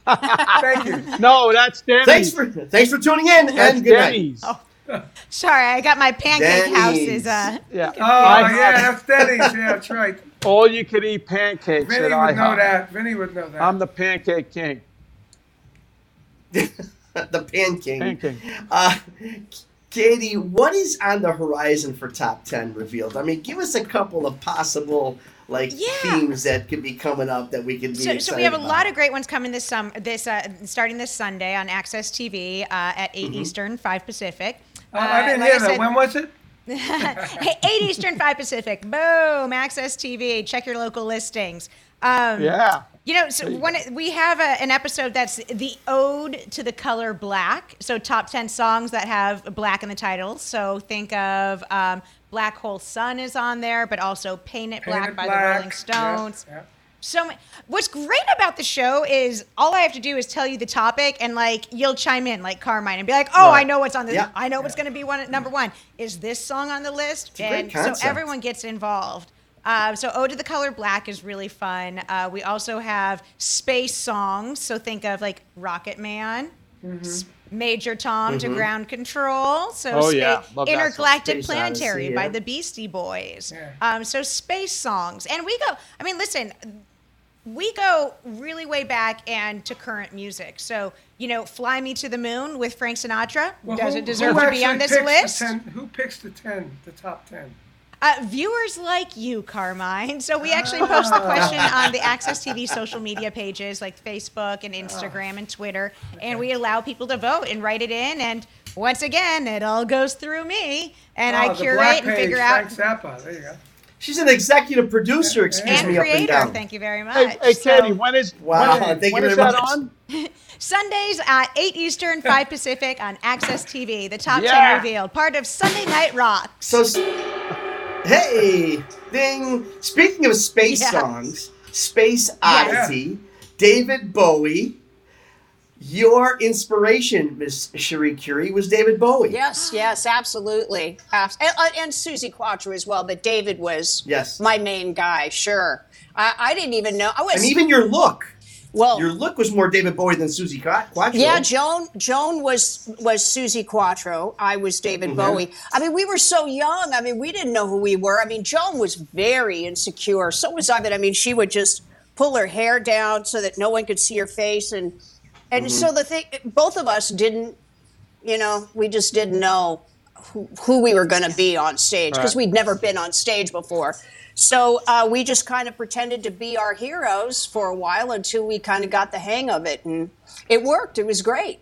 Speaker 2: Thank you. [laughs]
Speaker 3: No, that's Denny's.
Speaker 1: Thanks for thanks for tuning in
Speaker 3: that's
Speaker 1: and good night.
Speaker 3: Denny's.
Speaker 4: Sorry, I got my pancake house
Speaker 1: Denny's.
Speaker 4: is uh
Speaker 3: Yeah.
Speaker 2: Oh yeah, that's Denny's. Yeah, that's right.
Speaker 3: all you could eat pancakes
Speaker 2: Vinny
Speaker 3: at
Speaker 2: would know
Speaker 3: IHOP.
Speaker 2: that. Vinny would know that.
Speaker 3: I'm the pancake king. [laughs]
Speaker 1: the Pan King.
Speaker 3: Pancake.
Speaker 1: Uh, Katie, what is on the horizon for top ten revealed? I mean, give us a couple of possible like
Speaker 4: Yeah.
Speaker 1: themes that could be coming up that we could be
Speaker 4: so,
Speaker 1: excited
Speaker 4: so we have a
Speaker 1: about.
Speaker 4: lot of great ones coming this summer. this uh, starting this Sunday on AXS TV uh, at 8 Eastern, 5 Pacific.
Speaker 2: Oh, I didn't
Speaker 4: like
Speaker 2: hear that.
Speaker 4: said-
Speaker 2: when was it? [laughs]
Speaker 4: Hey, 8 Eastern, 5 Pacific. Boom. AXS TV. Check your local listings. Um,
Speaker 3: Yeah.
Speaker 4: You know, so one we have a, an episode that's the ode to the color black. So top ten songs that have black in the title. So think of um, Black Hole Sun is on there, but also Paint It Black
Speaker 2: Painted
Speaker 4: by
Speaker 2: Black.
Speaker 4: the Rolling
Speaker 2: Yeah,
Speaker 4: Stones.
Speaker 2: yeah.
Speaker 4: So what's great about the show is all I have to do is tell you the topic, and like you'll chime in, like Carmine, and be like, "Oh,
Speaker 1: Right.
Speaker 4: I know what's on the
Speaker 1: Yeah.
Speaker 4: I know what's going to be one number one. Is this song on the list?"
Speaker 1: a great
Speaker 4: and so everyone gets involved. Uh, so Ode to the Color Black is really fun. Uh, we also have space songs. So think of like Rocket Man. S- Major Tom to Ground Control. So
Speaker 3: Oh,
Speaker 4: spa-
Speaker 3: yeah. Love.
Speaker 4: Intergalactic
Speaker 1: Space
Speaker 4: Planetary
Speaker 1: Odyssey,
Speaker 4: by the Beastie Boys.
Speaker 2: Yeah.
Speaker 4: Um, so space songs, and we go. I mean, listen, we go really way back and to current music. So you know, "Fly Me to the Moon" with Frank Sinatra.
Speaker 2: Well,
Speaker 4: Does
Speaker 2: who-
Speaker 4: it deserve
Speaker 2: who
Speaker 4: to be on this
Speaker 2: picks the
Speaker 4: list?
Speaker 2: 10 who picks the ten? The top ten.
Speaker 4: Uh, viewers like you, Carmine. So we actually [laughs] post the question on the AXS TV social media pages like Facebook and Instagram and Twitter, and we allow people to vote and write it in. And once again, it all goes through me, and
Speaker 2: Oh,
Speaker 4: I curate
Speaker 2: Black
Speaker 4: and
Speaker 2: page,
Speaker 4: figure out.
Speaker 2: Frank Zappa. There you go.
Speaker 1: She's an executive producer. Excuse
Speaker 4: And
Speaker 1: me, up and
Speaker 4: creator,
Speaker 1: down.
Speaker 4: thank you very much.
Speaker 3: Hey, hey
Speaker 4: So-
Speaker 3: when is
Speaker 1: Wow,
Speaker 3: when,
Speaker 1: thank
Speaker 3: when
Speaker 1: you
Speaker 3: is
Speaker 1: very
Speaker 3: that
Speaker 1: much.
Speaker 3: on? [laughs]
Speaker 4: Sundays at 8 Eastern, 5 Pacific on AXS TV. The top
Speaker 3: Yeah.
Speaker 4: 10 revealed, part of Sunday Night Rock.
Speaker 1: So, s- hey, ding. Speaking of space
Speaker 4: Yeah.
Speaker 1: songs, Space Oddity, David Bowie. Your inspiration, Miss Cherie Curie, was David Bowie.
Speaker 5: Yes, yes, absolutely. And, uh, and Suzi Quatro as well, but David was
Speaker 1: Yes.
Speaker 5: my main guy, sure. I, I didn't even know. I was
Speaker 1: And even your look.
Speaker 5: Well.
Speaker 1: Your look was more David Bowie than Suzi Qua- Quatro.
Speaker 5: Yeah, Joan. Joan was was Suzi Quatro. I was David
Speaker 1: Mm-hmm.
Speaker 5: Bowie. I mean, we were so young. I mean, we didn't know who we were. I mean, Joan was very insecure. So was I. But I mean, she would just pull her hair down so that no one could see her face, and and
Speaker 1: Mm-hmm.
Speaker 5: so the thing, both of us didn't. You know, we just didn't know who, who we were going to be on stage because
Speaker 3: Right.
Speaker 5: we'd never been on stage before. So uh, we just kind of pretended to be our heroes for a while until we kind of got the hang of it, and it worked. It was great.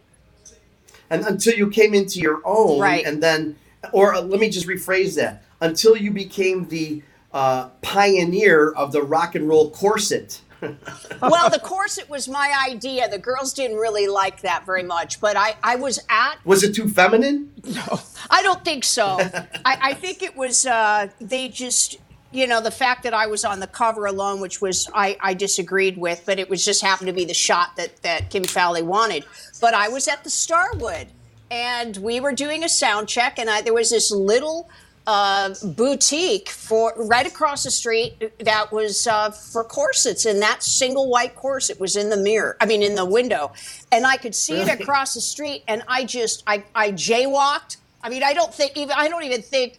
Speaker 1: and until you came into your own,
Speaker 5: Right.
Speaker 1: and then, or uh, let me just rephrase that: until you became the uh, pioneer of the rock and roll corset [laughs]
Speaker 5: well, the corset was my idea. The girls didn't really like that very much, but I, I was at.
Speaker 1: Was it too feminine?
Speaker 5: No, I don't think so. [laughs] I, I think it was, uh, they just, you know, the fact that I was on the cover alone, which was, I, I disagreed with, but it was just happened to be the shot that, that Kim Fowley wanted. But I was at the Starwood and we were doing a sound check, and I, there was this little uh, boutique for right across the street that was uh, for corsets, and that single white corset was in the mirror. I mean, in the window, and I could see it across the street, and I just I I jaywalked. I mean, I don't think even I don't even think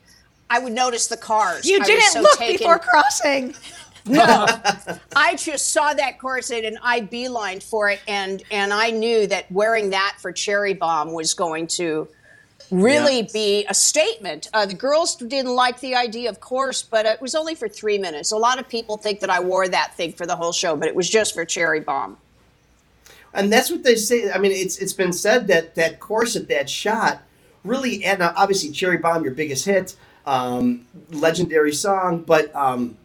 Speaker 5: I would notice the cars.
Speaker 4: You didn't
Speaker 5: so
Speaker 4: look
Speaker 5: taken-
Speaker 4: before crossing.
Speaker 5: no, [laughs] I just saw that corset and I beelined for it, and and I knew that wearing that for Cherry Bomb was going to really
Speaker 1: Yeah.
Speaker 5: be a statement. Uh, the girls didn't like the idea, of course, but it was only for three minutes. A lot of people think that I wore that thing for the whole show, but it was just for Cherry Bomb.
Speaker 1: And that's what they say. I mean, it's it's been said that that corset, that shot, really, and uh, obviously Cherry Bomb, your biggest hit, um, legendary song. But um,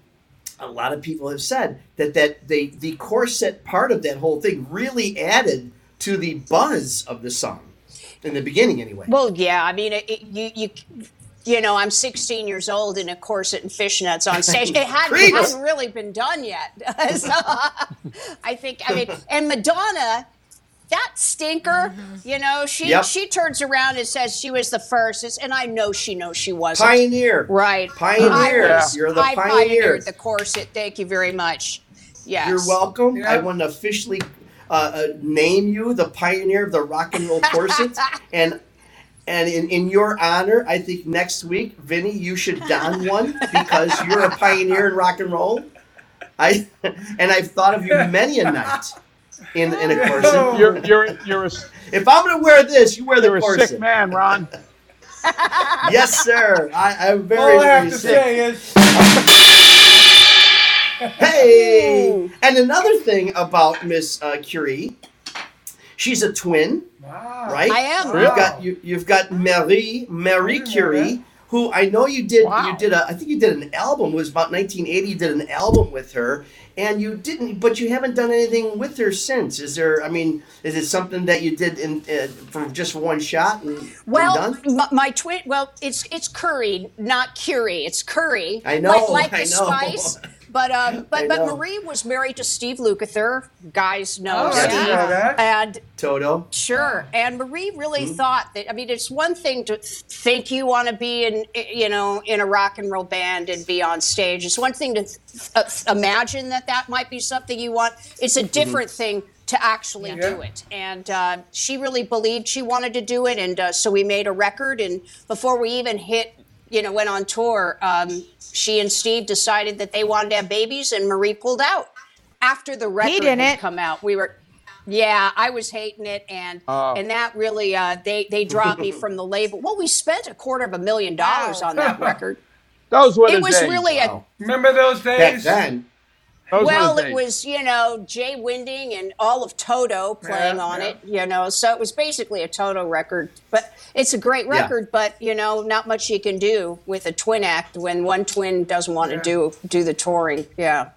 Speaker 1: a lot of people have said that that they the corset part of that whole thing really added to the buzz of the song in the beginning, anyway.
Speaker 5: Well, yeah, I mean, it, it, you you. You know, I'm 16 years old in a corset and fishnets on stage. [laughs] It, had, it
Speaker 1: Creeps.
Speaker 5: hadn't really been done yet. [laughs] so I think, I mean, and Madonna, that stinker, mm-hmm. you know, she
Speaker 1: Yep.
Speaker 5: she turns around and says she was the first, It's- and I know she knows she wasn't.
Speaker 1: Pioneer,
Speaker 5: Right.
Speaker 1: Pioneer.
Speaker 5: I was-
Speaker 1: You're the
Speaker 5: I
Speaker 1: pioneer.
Speaker 5: pioneered the corset. Thank you very much. Yes.
Speaker 1: You're welcome.
Speaker 2: Yeah.
Speaker 1: I want to officially uh, uh, name you the pioneer of the rock and roll corset, [laughs] and and in, in your honor, I think next week, Vinny, you should don one because you're a pioneer in rock and roll. I [laughs] and I've thought of you many a night in in a [laughs] corset.
Speaker 3: You're you're you're a,
Speaker 1: If I'm going to wear this, you wear the
Speaker 3: you're a
Speaker 1: corset.
Speaker 3: sick man, Ron.
Speaker 1: Yes, sir. I, I'm very
Speaker 2: All I have
Speaker 1: very
Speaker 2: to
Speaker 1: sick.
Speaker 2: say is,
Speaker 1: Hey, and another thing about Miss uh, Curie, she's a twin.
Speaker 2: wow.
Speaker 1: right?
Speaker 5: I am.
Speaker 1: You've got you, you've got Marie Marie Curie, who I know you did.
Speaker 3: Wow.
Speaker 1: You did a. I think you did an album. It was about 1980. You did an album with her, and you didn't. But you haven't done anything with her since. Is there? I mean, is it something that you did in uh, for just one shot and and
Speaker 5: Well,
Speaker 1: done?
Speaker 5: my, my twin. Well, it's it's Curry, not Curie. It's Curry.
Speaker 1: I know,
Speaker 5: Like, like
Speaker 1: I
Speaker 5: the
Speaker 1: know.
Speaker 5: spice. [laughs] But um, [laughs] but but. Marie was married to Steve Lukather. Guys know
Speaker 2: Oh,
Speaker 5: Steve.
Speaker 1: didn't
Speaker 2: know that.
Speaker 5: And
Speaker 1: Toto.
Speaker 5: Sure. And Marie really
Speaker 1: Mm-hmm.
Speaker 5: thought that, I mean, it's one thing to think you want to be in, you know, in a rock and roll band and be on stage. It's one thing to uh, imagine that that might be something you want. It's
Speaker 1: Mm-hmm.
Speaker 5: a different thing to actually
Speaker 2: Yeah.
Speaker 5: do it. And uh, she really believed she wanted to do it. And uh, so we made a record. And before we even hit, you know, went on tour, um, she and Steve decided that they wanted to have babies, and Marie pulled out. After the record
Speaker 4: didn't.
Speaker 5: had come out, we were yeah, I was hating it, and
Speaker 3: Oh.
Speaker 5: and that really uh, they they dropped me from the label. Well, we spent a quarter of a million dollars on that record. [laughs]
Speaker 3: Those were
Speaker 5: It was
Speaker 3: days.
Speaker 5: really a
Speaker 2: Remember those
Speaker 1: Back
Speaker 2: days?
Speaker 1: then,
Speaker 3: Those were
Speaker 5: well, it was you know Jai Winding and all of Toto playing
Speaker 2: Yeah,
Speaker 5: on
Speaker 2: yeah.
Speaker 5: it, you know, so it was basically a Toto record. But it's a great
Speaker 1: Yeah.
Speaker 5: record, but you know, not much you can do with a twin act when one twin doesn't want
Speaker 2: Yeah.
Speaker 5: to do do the touring. Yeah,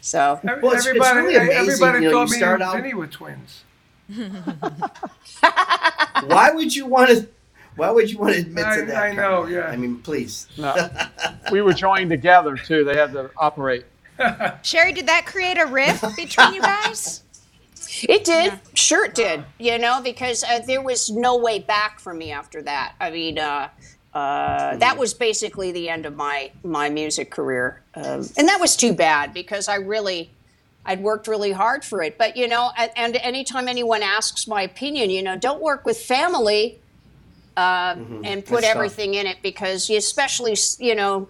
Speaker 5: so
Speaker 1: Well, it's- it's
Speaker 2: everybody,
Speaker 1: really amazing,
Speaker 2: everybody
Speaker 1: you know,
Speaker 2: thought
Speaker 1: you
Speaker 2: me
Speaker 1: start
Speaker 2: and
Speaker 1: out-
Speaker 2: Vinny were twins. [laughs]
Speaker 1: why would you want to? Why would you want to admit
Speaker 2: I-
Speaker 1: to that?
Speaker 2: I know, yeah.
Speaker 1: I mean, please.
Speaker 3: No. [laughs] we were joined together too. They had to operate.
Speaker 4: Cherie, did that create a rift between you guys?
Speaker 5: It did. Sure, it did. You know, because uh, there was no way back for me after that. I mean, uh, uh, that was basically the end of my my music career, um, and that was too bad because I really. I'd worked really hard for it, but you know, and, and anytime anyone asks my opinion, you know, don't work with family uh, and put
Speaker 1: That's tough.
Speaker 5: everything in it because, you especially, you know,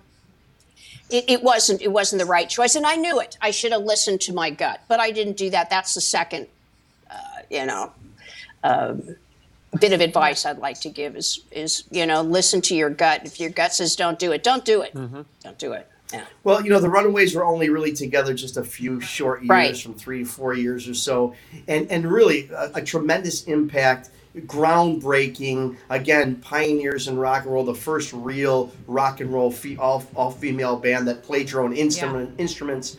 Speaker 5: it, it wasn't it wasn't the right choice, and I knew it. I should have listened to my gut, but I didn't do that. That's the second, uh, you know, um, bit of advice I'd like to give is is you know listen to your gut. If your gut says don't do it, don't do it. Don't do it. Yeah.
Speaker 1: Well, you know, the Runaways were only really together just a few short years,
Speaker 5: Right.
Speaker 1: from three to four years or so, and and really a, a tremendous impact, groundbreaking. Again, pioneers in rock and roll, the first real rock and roll fe- all all female band that played your own instrument instruments.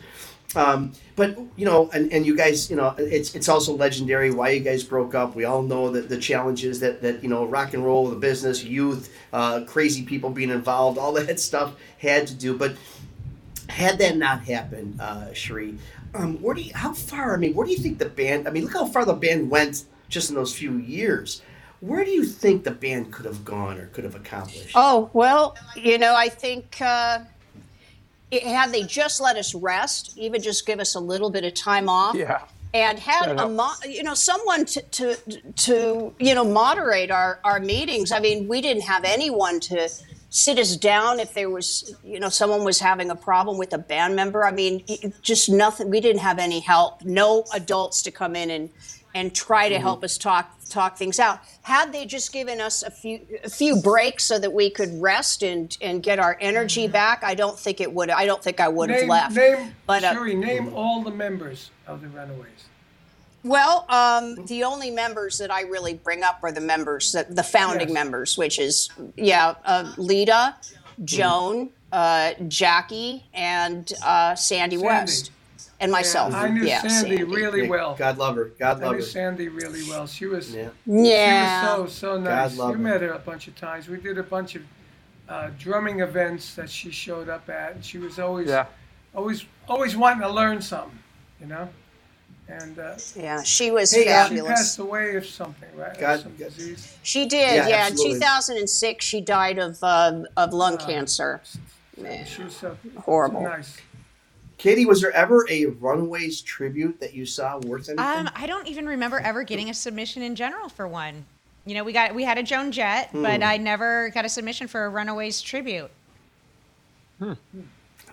Speaker 1: Um, but you know, and, and you guys, you know, it's it's also legendary why you guys broke up. We all know that the challenges that that you know, rock and roll, the business, youth, uh, crazy people being involved, all [laughs] that stuff had to do. But had that not happened, uh, Cherie, um, where do you, how far? I mean, where do you think the band? I mean, look how far the band went just in those few years. Where do you think the band could have gone or could have accomplished?
Speaker 5: Oh well, you know, I think. Uh, it, had they just let us rest, even just give us a little bit of time off,
Speaker 3: Yeah.
Speaker 5: and had a mo- you know someone to, to to you know moderate our our meetings. I mean, we didn't have anyone to sit us down if there was you know someone was having a problem with a band member. I mean, just nothing. We didn't have any help. No adults to come in and and try to help us talk talk things out. Had they just given us a few a few breaks so that we could rest and and get our energy back, I don't think it would. I don't think I would have left.
Speaker 2: name,
Speaker 5: but uh,
Speaker 2: Cherie, name all the members of the Runaways.
Speaker 5: Well, um, the only members that I really bring up are the members, that, the founding
Speaker 2: Yes.
Speaker 5: members, which is, yeah, uh, Lita, Joan, uh, Jackie, and uh, Sandy, West, and myself.
Speaker 2: I knew
Speaker 5: yeah,
Speaker 2: Sandy, really
Speaker 1: Yeah,
Speaker 2: well.
Speaker 1: God love her. God
Speaker 2: I
Speaker 1: love
Speaker 2: knew
Speaker 1: her.
Speaker 2: Sandy really well. She was
Speaker 1: Yeah.
Speaker 5: Yeah.
Speaker 2: She was so so nice.
Speaker 1: love
Speaker 2: You
Speaker 1: her.
Speaker 2: met her a bunch of times. We did a bunch of uh, drumming events that she showed up at, and she was always
Speaker 3: Yeah.
Speaker 2: always always wanting to learn something, you know. And uh,
Speaker 5: yeah, she was
Speaker 1: Hey, uh,
Speaker 2: she passed away of something, right?
Speaker 1: God-
Speaker 2: some
Speaker 1: God-
Speaker 2: disease.
Speaker 5: She did,
Speaker 1: Yeah,
Speaker 5: yeah. In 2006, she died of uh, of lung cancer. Man,
Speaker 2: She was so
Speaker 5: horrible.
Speaker 2: nice.
Speaker 1: Katie, was there ever a Runaways tribute that you saw worth anything?
Speaker 4: Um, I don't even remember ever getting a submission in general for one. You know, we got we had a Joan Jett, but I never got a submission for a Runaways tribute.
Speaker 1: I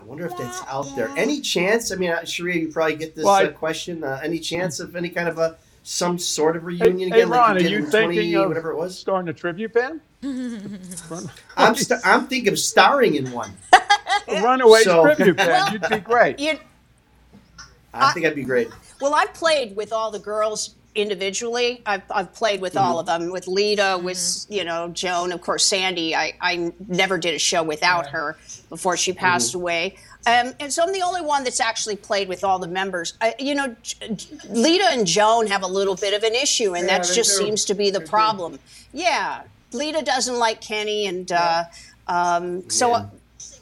Speaker 1: wonder if that's out there. Any chance? I mean, uh, Cherie, you probably get this
Speaker 3: Well, I-
Speaker 1: uh, question. Uh, any chance of any kind of a some sort of reunion
Speaker 3: hey,
Speaker 1: again,
Speaker 3: Ron,
Speaker 1: like
Speaker 3: are
Speaker 1: you did
Speaker 3: you
Speaker 1: in twenty,
Speaker 3: thinking of
Speaker 1: whatever it was?
Speaker 3: starting a tribute band? [laughs]
Speaker 1: I'm st- I'm thinking of starring in one. [laughs]
Speaker 3: A Runaways
Speaker 1: So-
Speaker 3: tribute band. You'd be great.
Speaker 5: You,
Speaker 1: I think I'd be great.
Speaker 5: Well, I've played with all the girls individually. I've, I've played with all of them, with Lita, with you know Joan, of course Sandy. I, I never did a show without her before she passed away. Um, and so I'm the only one that's actually played with all the members. I, you know, J- J- Lita and Joan have a little bit of an issue, and
Speaker 2: Yeah,
Speaker 5: that just
Speaker 2: do.
Speaker 5: seems to be the
Speaker 2: They do.
Speaker 5: problem. Yeah, Lita doesn't like Kenny, and uh, um, so
Speaker 1: Yeah.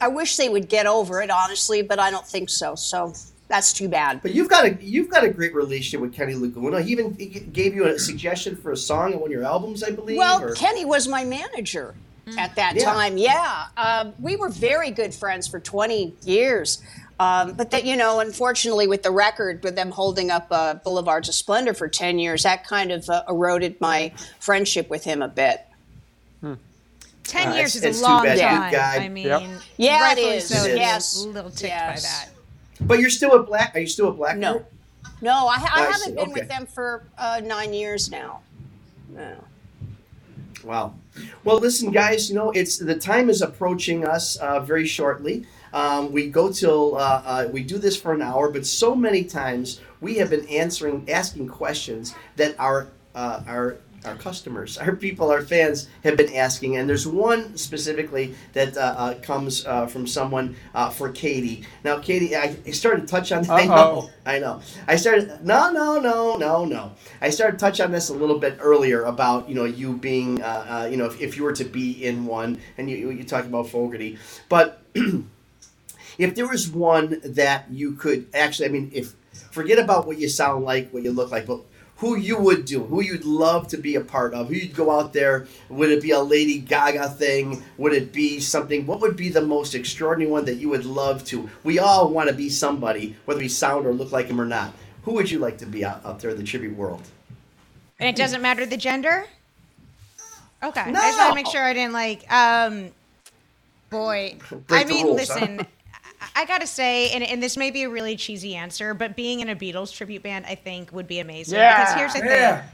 Speaker 5: I wish they would get over it, honestly, but I don't think so. So that's too bad.
Speaker 1: But you've got a you've got a great relationship with Kenny Laguna. He even he gave you a suggestion for a song on one of your albums, I believe.
Speaker 5: Well,
Speaker 1: or-
Speaker 5: Kenny was my manager at that
Speaker 1: Yeah.
Speaker 5: time. Yeah, um, we were very good friends for 20 years. Um, but that you know, unfortunately, with the record, with them holding up uh, Boulevards of Splendor for 10 years, that kind of uh, eroded my friendship with him a bit.
Speaker 4: Ten
Speaker 1: Uh,
Speaker 4: years
Speaker 1: it's-
Speaker 4: is
Speaker 1: it's
Speaker 4: a long time.
Speaker 1: Good guy.
Speaker 4: I mean,
Speaker 3: Yep.
Speaker 5: Yeah, it
Speaker 4: rightfully so.
Speaker 1: It is.
Speaker 5: Yes.
Speaker 4: a little ticked
Speaker 5: Yes.
Speaker 4: by that.
Speaker 1: but you're still a black. Are you still a black?
Speaker 5: No,
Speaker 1: Heart?
Speaker 5: no, I, I
Speaker 1: I
Speaker 5: haven't
Speaker 1: see,
Speaker 5: been
Speaker 1: okay.
Speaker 5: with them for uh, nine years now. No.
Speaker 1: Wow. Well, listen, guys. You know, it's the time is approaching us uh, very shortly. Um, we go till uh, uh, we do this for an hour, but so many times we have been answering, asking questions that our uh, our our customers, our people, our fans have been asking, and there's one specifically that uh, uh, comes uh, from someone uh, for Katie. Now, Katie, I started to touch on. [laughs] I know, I know. I started. No, no, no, no, no. I started to touch on this a little bit earlier about you know you being uh, uh, you know if, if you were to be in one, and you you talk about Fogerty, but [clears throat] if there was one that you could actually, I mean, if forget about what you sound like, what you look like, but who you would do, who you'd love to be a part of, who you'd go out there. Would it be a Lady Gaga thing? Would it be something? What would be the most extraordinary one that you would love to? We all want to be somebody, whether we sound or look like him or not. Who would you like to be out, out there in the tribute world?
Speaker 4: And it doesn't matter the gender? Okay. I just want to make sure I didn't like um boy.
Speaker 1: Break
Speaker 4: I mean,
Speaker 1: rules,
Speaker 4: listen, I, I gotta say, and, and this may be a really cheesy answer, but being in a Beatles tribute band, I think, would be amazing.
Speaker 3: Yeah.
Speaker 4: Because here's the
Speaker 2: Yeah.
Speaker 4: thing.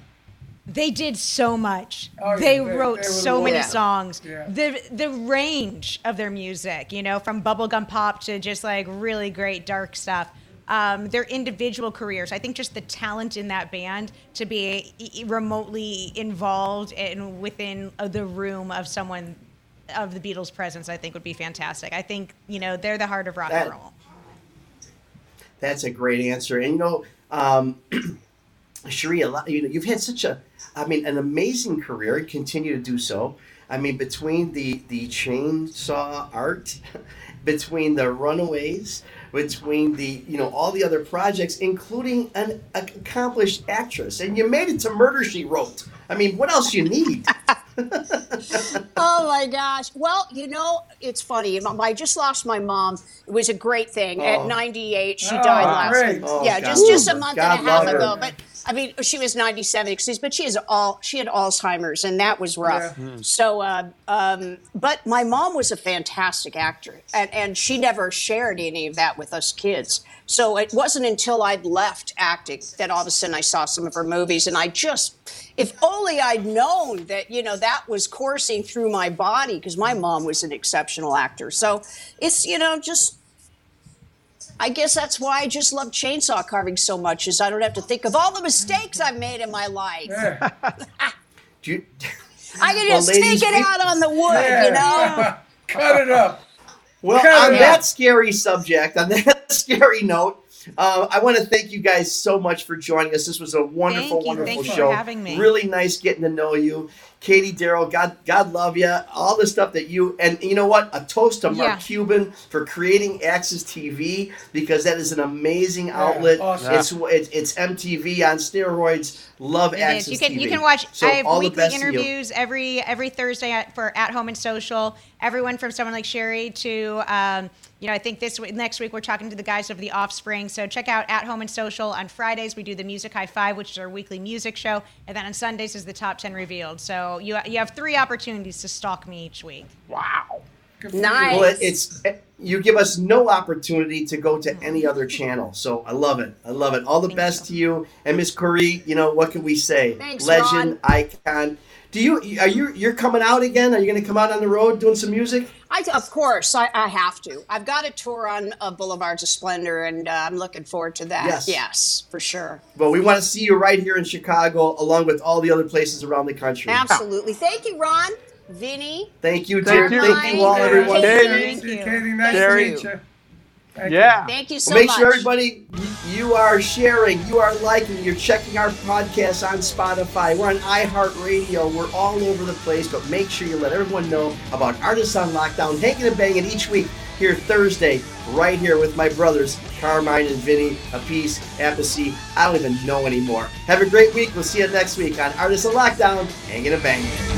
Speaker 4: They did so much.
Speaker 2: Oh, yeah,
Speaker 4: they,
Speaker 2: they-
Speaker 4: wrote
Speaker 2: they
Speaker 4: so many songs.
Speaker 2: Yeah.
Speaker 4: The the range of their music, you know, from bubblegum pop to just like really great dark stuff. Um, their individual careers. I think just the talent in that band to be remotely involved and within uh, the room of someone of the Beatles' presence, I think would be fantastic. I think you know they're the heart of rock
Speaker 1: That-
Speaker 4: and roll.
Speaker 1: That's a great answer. And you know, um, [clears throat] Cherie, a lot, you know, you've had such a, I mean, an amazing career and continue to do so. I mean, between the the chainsaw art, [laughs] between the Runaways, between the you know all the other projects, including an accomplished actress, and you made it to Murder She Wrote. I mean, what else you need? [laughs] [laughs]
Speaker 5: oh my gosh. Well, you know, it's funny. I just lost my mom. It was a great thing. Oh. At 98, she oh, died last. Great. Oh, yeah, God. just just a month God and a half ago. But I mean, she was 97, excuse, but she has all she had Alzheimer's, and that was rough. Yeah. Mm. So, uh, um, but my mom was a fantastic actor, and, and she never shared any of that with us kids. So it wasn't until I'd left acting that all of a sudden I saw some of her movies, and I just, if only I'd known that you know that was coursing through my body because my mom was an exceptional actor. So it's you know just I guess that's why I just love chainsaw carving so much, is I don't have to think of all the mistakes I've made in my life. Yeah. [laughs] you, [laughs] I can just well, ladies, take it we, out on the wood, yeah. you know? [laughs]
Speaker 2: Cut it up.
Speaker 1: Well, Cut on that up. scary subject, on that scary note, uh, I want to thank you guys so much for joining us. This was a wonderful, wonderful show. having me. Really nice getting to know you. Katie Daryl, God, God love you. All the stuff that you and you know what? A toast to Mark yeah. Cuban for creating AXS TV because that is an amazing outlet. Yeah, awesome. It's, it's, it's MTV on steroids. Love it AXS
Speaker 4: is. You can
Speaker 1: TV.
Speaker 4: you can watch. So I have weekly interviews every every Thursday at, for At Home and Social. Everyone from someone like Cherie to. Um, you know, I think this week, next week we're talking to the guys of the Offspring. So check out At Home and Social on Fridays. We do the Music High Five, which is our weekly music show, and then on Sundays is the Top Ten Revealed. So you you have three opportunities to stalk me each week.
Speaker 1: Wow.
Speaker 5: Nice.
Speaker 1: Well, it's you give us no opportunity to go to mm-hmm. any other channel. So I love it. I love it. All the Thank best you. to you and Miss Currie. You know what can we say?
Speaker 5: Thanks,
Speaker 1: Legend,
Speaker 5: Ron.
Speaker 1: icon. Do you are you you're coming out again? Are you going to come out on the road doing some music?
Speaker 5: I, of course, I, I have to. I've got a tour on uh, Boulevards of Splendor, and uh, I'm looking forward to that. Yes. yes, for sure.
Speaker 1: Well, we want to see you right here in Chicago, along with all the other places around the country.
Speaker 5: Absolutely. Thank you, Ron. Vinny.
Speaker 1: Thank you, dear. Thank you, Thank you all, everyone.
Speaker 2: Thank you. Katie, nice to meet you.
Speaker 3: Thank yeah.
Speaker 5: You. Thank you so
Speaker 1: well, make
Speaker 5: much.
Speaker 1: sure everybody, you are sharing, you are liking, you're checking our podcast on Spotify. We're on iHeartRadio. We're all over the place, but make sure you let everyone know about Artists on Lockdown, hanging and banging each week here Thursday, right here with my brothers, Carmine and Vinny, Apiece, Appice. I don't even know anymore. Have a great week. We'll see you next week on Artists on Lockdown, hanging and banging.